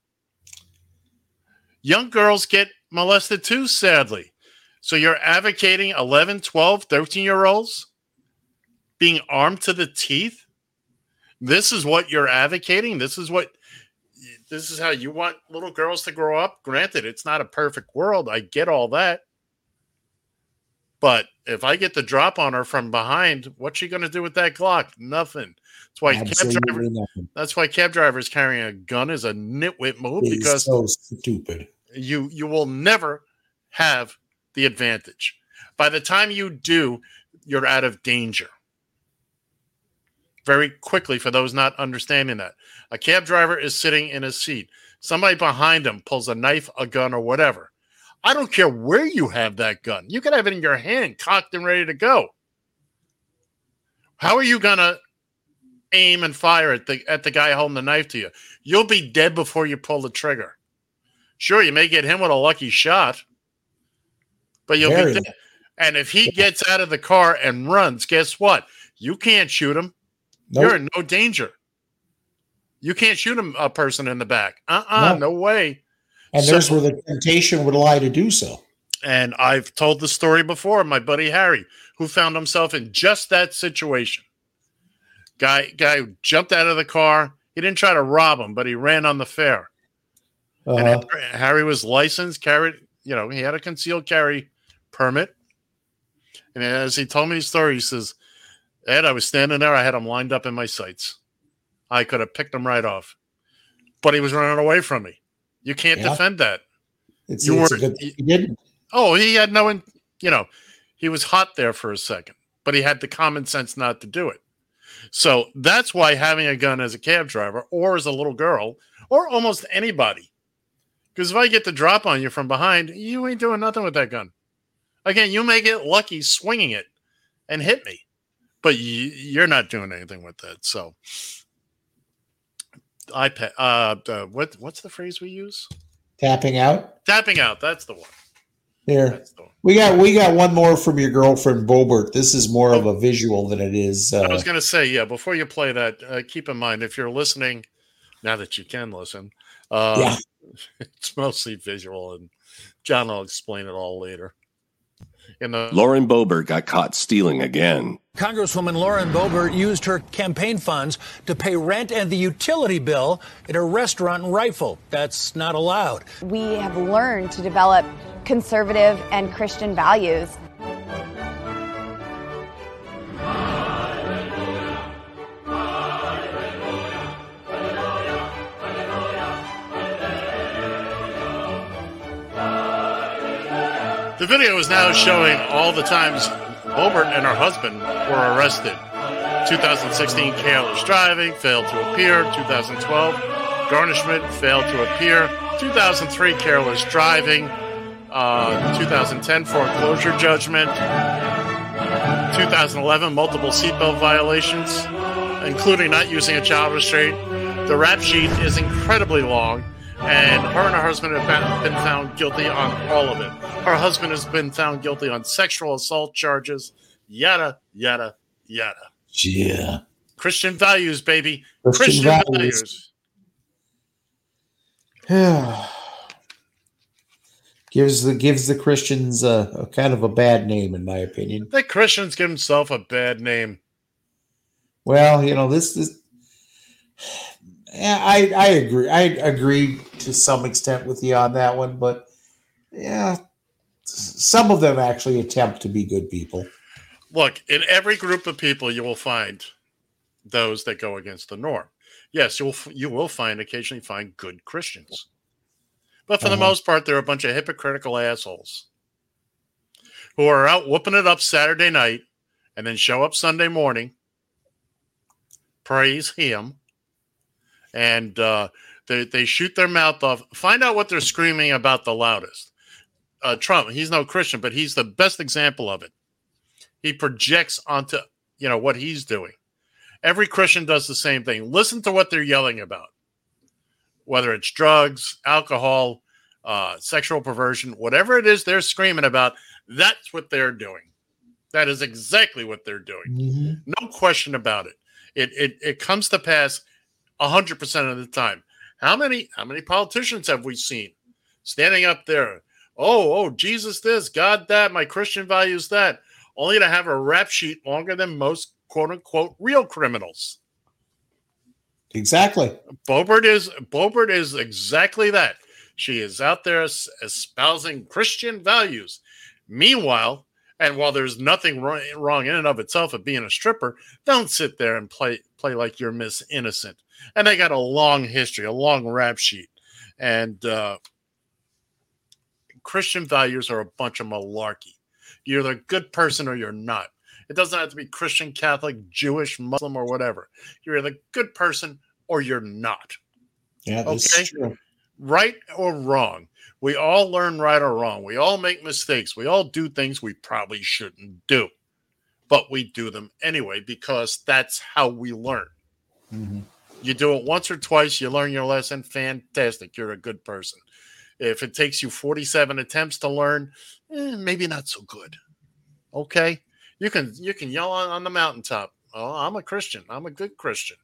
Young girls get molested too, sadly. So you're advocating 11, 12, 13 year olds being armed to the teeth? This is what you're advocating? This is what this is how you want little girls to grow up? Granted, it's not a perfect world. I get all that. But if I get the drop on her from behind, what's she going to do with that Glock? Nothing. That's why cab driver, nothing. that's why cab drivers carrying a gun is a nitwit move It because so stupid. you you will never have the advantage. By the time you do, you're out of danger. Very quickly, for those not understanding that, a cab driver is sitting in a seat. Somebody behind him pulls a knife, a gun, or whatever. I don't care where you have that gun. You can have it in your hand, cocked and ready to go. How are you gonna aim and fire at the at the guy holding the knife to you? You'll be dead before you pull the trigger. Sure, you may get him with a lucky shot, but you'll Very be dead. And if he gets out of the car and runs, guess what? You can't shoot him. You're in no danger. You can't shoot him a person in the back. Uh-uh, No. no way. And So- there's where the temptation would lie to do so. And I've told the story before. My buddy Harry, who found himself in just that situation. Guy, guy jumped out of the car. He didn't try to rob him, but he ran on the fare. And Uh-huh. after Harry was licensed, carried, you know, he had a concealed carry permit. And as he told me the story, he says, Ed, I was standing there. I had him lined up in my sights. I could have picked him right off, but he was running away from me. You can't Yeah. defend that. It's, You it's were- good he didn't. Oh, he had no, you know, he was hot there for a second, but he had the common sense not to do it. So that's why having a gun as a cab driver or as a little girl or almost anybody, because if I get the drop on you from behind, you ain't doing nothing with that gun. Again, you may get lucky swinging it and hit me, but you, you're not doing anything with that. So, I pa- uh, uh, what what's the phrase we use? Tapping out. Tapping out. That's the one. There. We got we got one more from your girlfriend Boebert. This is more of a visual than it is. Uh, I was going to say, yeah, before you play that, uh, keep in mind if you're listening, now that you can listen, uh, Yeah. it's mostly visual, and John will explain it all later. In the Lauren Boebert got caught stealing again. Congresswoman Lauren Boebert used her campaign funds to pay rent and the utility bill at a restaurant in Rifle. That's not allowed. We have learned to develop conservative and Christian values. The video is now showing all the times Boebert and her husband were arrested. 2016 careless driving, failed to appear. 2012 garnishment, failed to appear. 2003 careless driving. Uh, 2010 foreclosure judgment. 2011 multiple seatbelt violations, including not using a child restraint. The rap sheet is incredibly long, and her and her husband have been found guilty on all of it. Her husband has been found guilty on sexual assault charges, yada, yada, yada. Yeah. Christian values, baby. Christian Christian, values. values. gives the gives the Christians a, a kind of a bad name, in my opinion. The Christians give himself a bad name. Well, you know this is. Yeah, I I agree. I agree to some extent with you on that one, but yeah, some of them actually attempt to be good people. Look, in every group of people, you will find those that go against the norm. Yes, you'll you will find occasionally find good Christians, but for the Uh-huh. most part, they're a bunch of hypocritical assholes who are out whooping it up Saturday night and then show up Sunday morning, praise Him, and uh, they they shoot their mouth off. Find out what they're screaming about the loudest. Uh, Trump, he's no Christian, but he's the best example of it. He projects onto you know what he's doing. Every christian does the same thing. Listen to what they're yelling about. Whether it's drugs alcohol uh, sexual perversion whatever it is they're screaming about that's what they're doing. That is exactly what they're doing. No question about it. It it, it comes to pass 100% of the time how many how many politicians have we seen standing up there oh oh jesus this god that my christian values that only to have a rap sheet longer than most quote unquote real criminals. Exactly. Boebert is Boebert is exactly that. She is out there espousing Christian values. Meanwhile, and while there's nothing wrong, wrong in and of itself of being a stripper, don't sit there and play play like you're Miss Innocent. And they got a long history, a long rap sheet, and uh, Christian values are a bunch of malarkey. You're either a good person or you're not. It doesn't have to be Christian, Catholic, Jewish, Muslim, or whatever. You're either a good person or you're not. Yeah, that's Okay. true. Right or wrong. We all learn right or wrong. We all make mistakes. We all do things we probably shouldn't do, but we do them anyway because that's how we learn. You do it once or twice, you learn your lesson. Fantastic. You're a good person. If it takes you 47 attempts to learn, eh, maybe not so good. Okay. You can you can yell on, on the mountaintop. Oh, I'm a Christian. I'm a good Christian.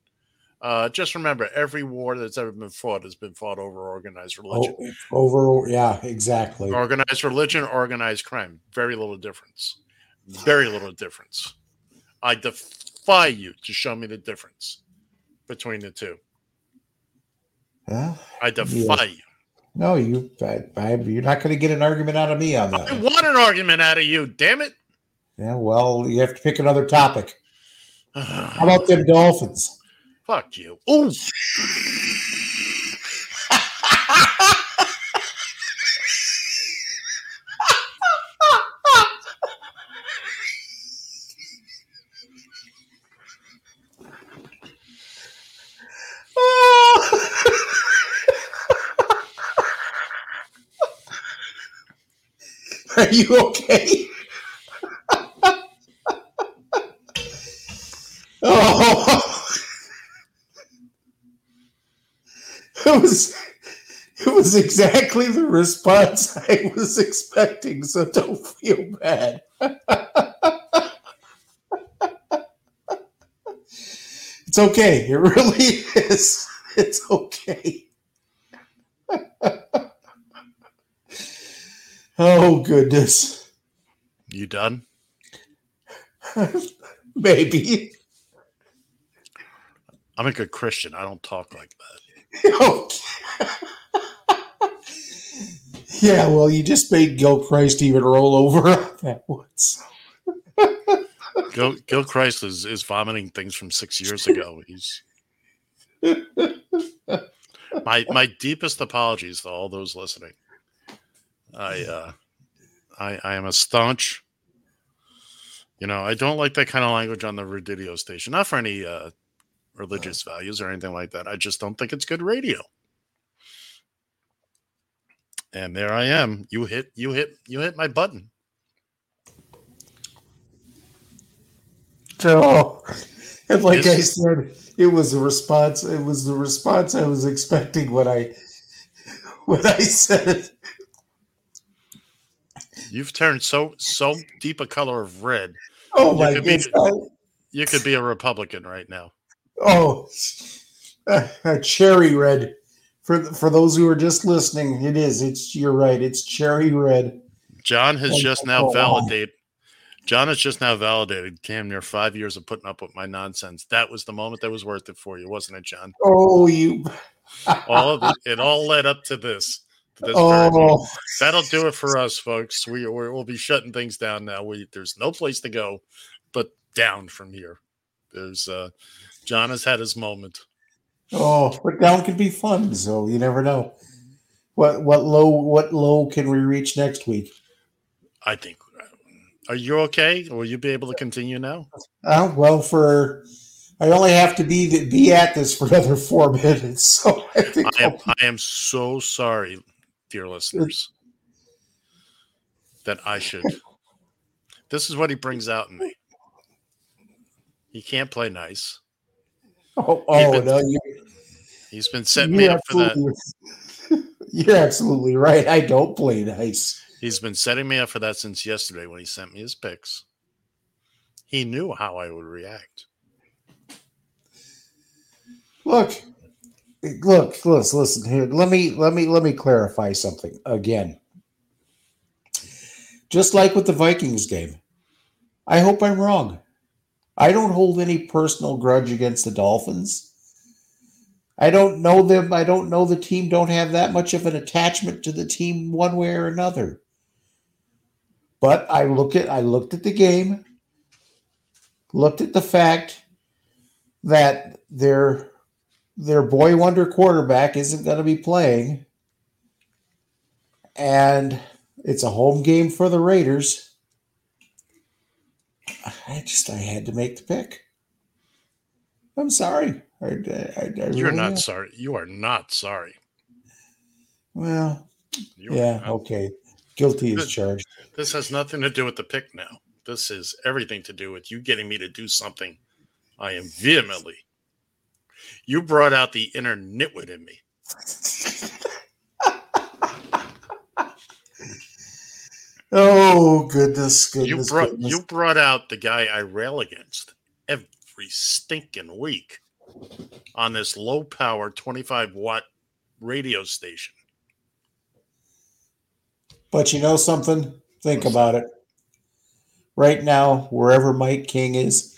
Uh, just remember, every war that's ever been fought has been fought over organized religion. Oh, over, yeah, exactly. Organized religion, organized crime. Very little difference. Very little difference. I defy you to show me the difference between the two. Huh? I defy Yeah. you. No, you, I, I, you're not going to get an argument out of me on that. I want an argument out of you, damn it. Yeah, well, you have to pick another topic. How about them Dolphins? Fuck you. Ooh. Are you okay? oh, it was it was exactly the response I was expecting. So don't feel bad. it's okay. It really is. It's okay. oh goodness. You done? Maybe. I'm a good Christian. I don't talk like that. Yeah, well, you just made Gil Christ even roll over on that once. Gil, Gil Christ is, is vomiting things from six years ago. He's my my deepest apologies to all those listening. I uh I I am a staunch you know, I don't like that kind of language on the radio station. Not for any uh religious values or anything like that. I just don't think it's good radio. And there I am. You hit you hit you hit my button. So And like I said, it was a response. It was the response I was expecting when I when I said it. You've turned so so deep a color of red. Oh you my could be! You could be a Republican right now. Oh, uh, uh, cherry red. For for those who are just listening, it is. It's you're right. It's cherry red. John has Oh, just now validated. John has just now validated damn near five years of putting up with my nonsense. That was the moment that was worth it for you, wasn't it, John? Oh, you. All of it, it all led up to this. Oh. That'll do it for us, folks. We we'll be shutting things down now. We there's no place to go but down from here. There's uh John has had his moment. Oh, but down can be fun. So you never know. What what low what low can we reach next week? I think. Are you okay? Will you be able to continue now? Uh, well, for I only have to be be at this for another four minutes. So I think I am I am so sorry, dear listeners, that I should. This is what he brings out in me. He can't play nice. Oh, oh been- no, you, He's been setting me up for that. you're absolutely right. I don't play nice. He's been setting me up for that since yesterday when he sent me his pics. He knew how I would react. Look, look, listen, listen here. Let me let me let me clarify something again. Just like with the Vikings game, I hope I'm wrong. I don't hold any personal grudge against the Dolphins. I don't know them. I don't know the team. Don't have that much of an attachment to the team one way or another. But I look at I looked at the game, looked at the fact that their their boy wonder quarterback isn't going to be playing, and it's a home game for the Raiders. I just I had to make the pick. I'm sorry. I, I, I You're really not am. sorry. You are not sorry. Well, You yeah, not. okay. Guilty as charged. This has nothing to do with the pick now. This is everything to do with you getting me to do something I am vehemently. You brought out the inner nitwit in me. Oh goodness, You brought goodness. you brought out the guy I rail against every stinking week on this low power 25 watt radio station. But you know something? Think about it. Right now, wherever Mike King is,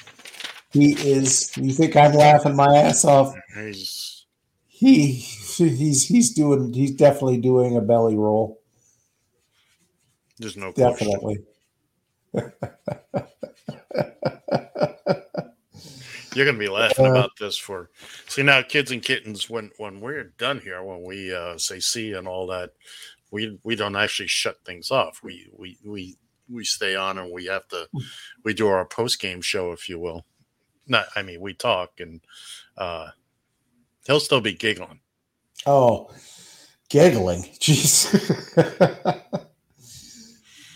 he is. You think I'm laughing my ass off? He's He he's he's doing. He's definitely doing a belly roll. there's no question. Definitely. You're gonna be laughing Uh, about this for see now, kids and kittens. When when we're done here, when we uh, say see and all that, we we don't actually shut things off. We we we we stay on and we have to we do our post game show, if you will. Not, I mean, we talk and uh, he'll still be giggling. Oh, giggling. Jeez.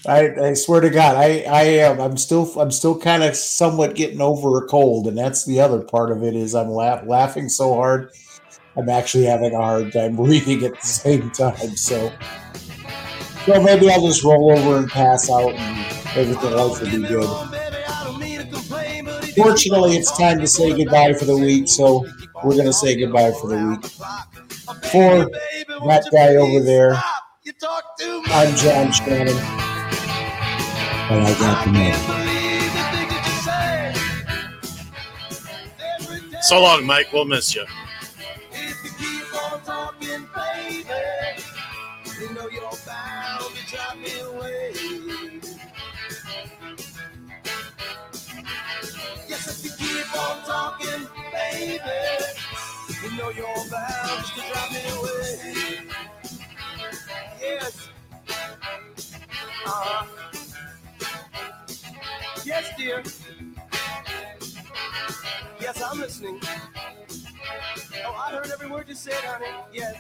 I, I swear to God, I, I am. I'm still, I'm still kind of somewhat getting over a cold, and that's the other part of it. Is I'm laugh, laughing so hard, I'm actually having a hard time breathing at the same time. So, so maybe I'll just roll over and pass out, and everything else will be good. Fortunately, it's time to say goodbye for the week, so we're going to say goodbye for the week. For that guy over there, I'm John Shannon. And I got the man. So long, Mike. We'll miss. You baby, you know you're bound to drive me away. Yes. Uh-huh. Yes, dear. Yes, I'm listening. Oh, I heard every word you said, honey. Yes.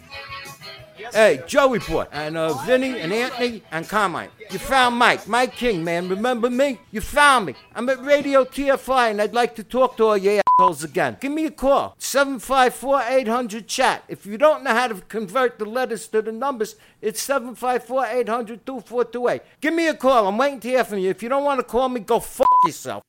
Hey, Joey Boy, and uh, Vinny, and Anthony, and Carmine. You found Mike, Mike King, man. Remember me? You found me. I'm at Radio TFI, and I'd like to talk to all you assholes again. Give me a call. 754-800-CHAT. If you don't know how to convert the letters to the numbers, it's 754-800-2428. Give me a call. I'm waiting to hear from you. If you don't want to call me, go fuck yourself.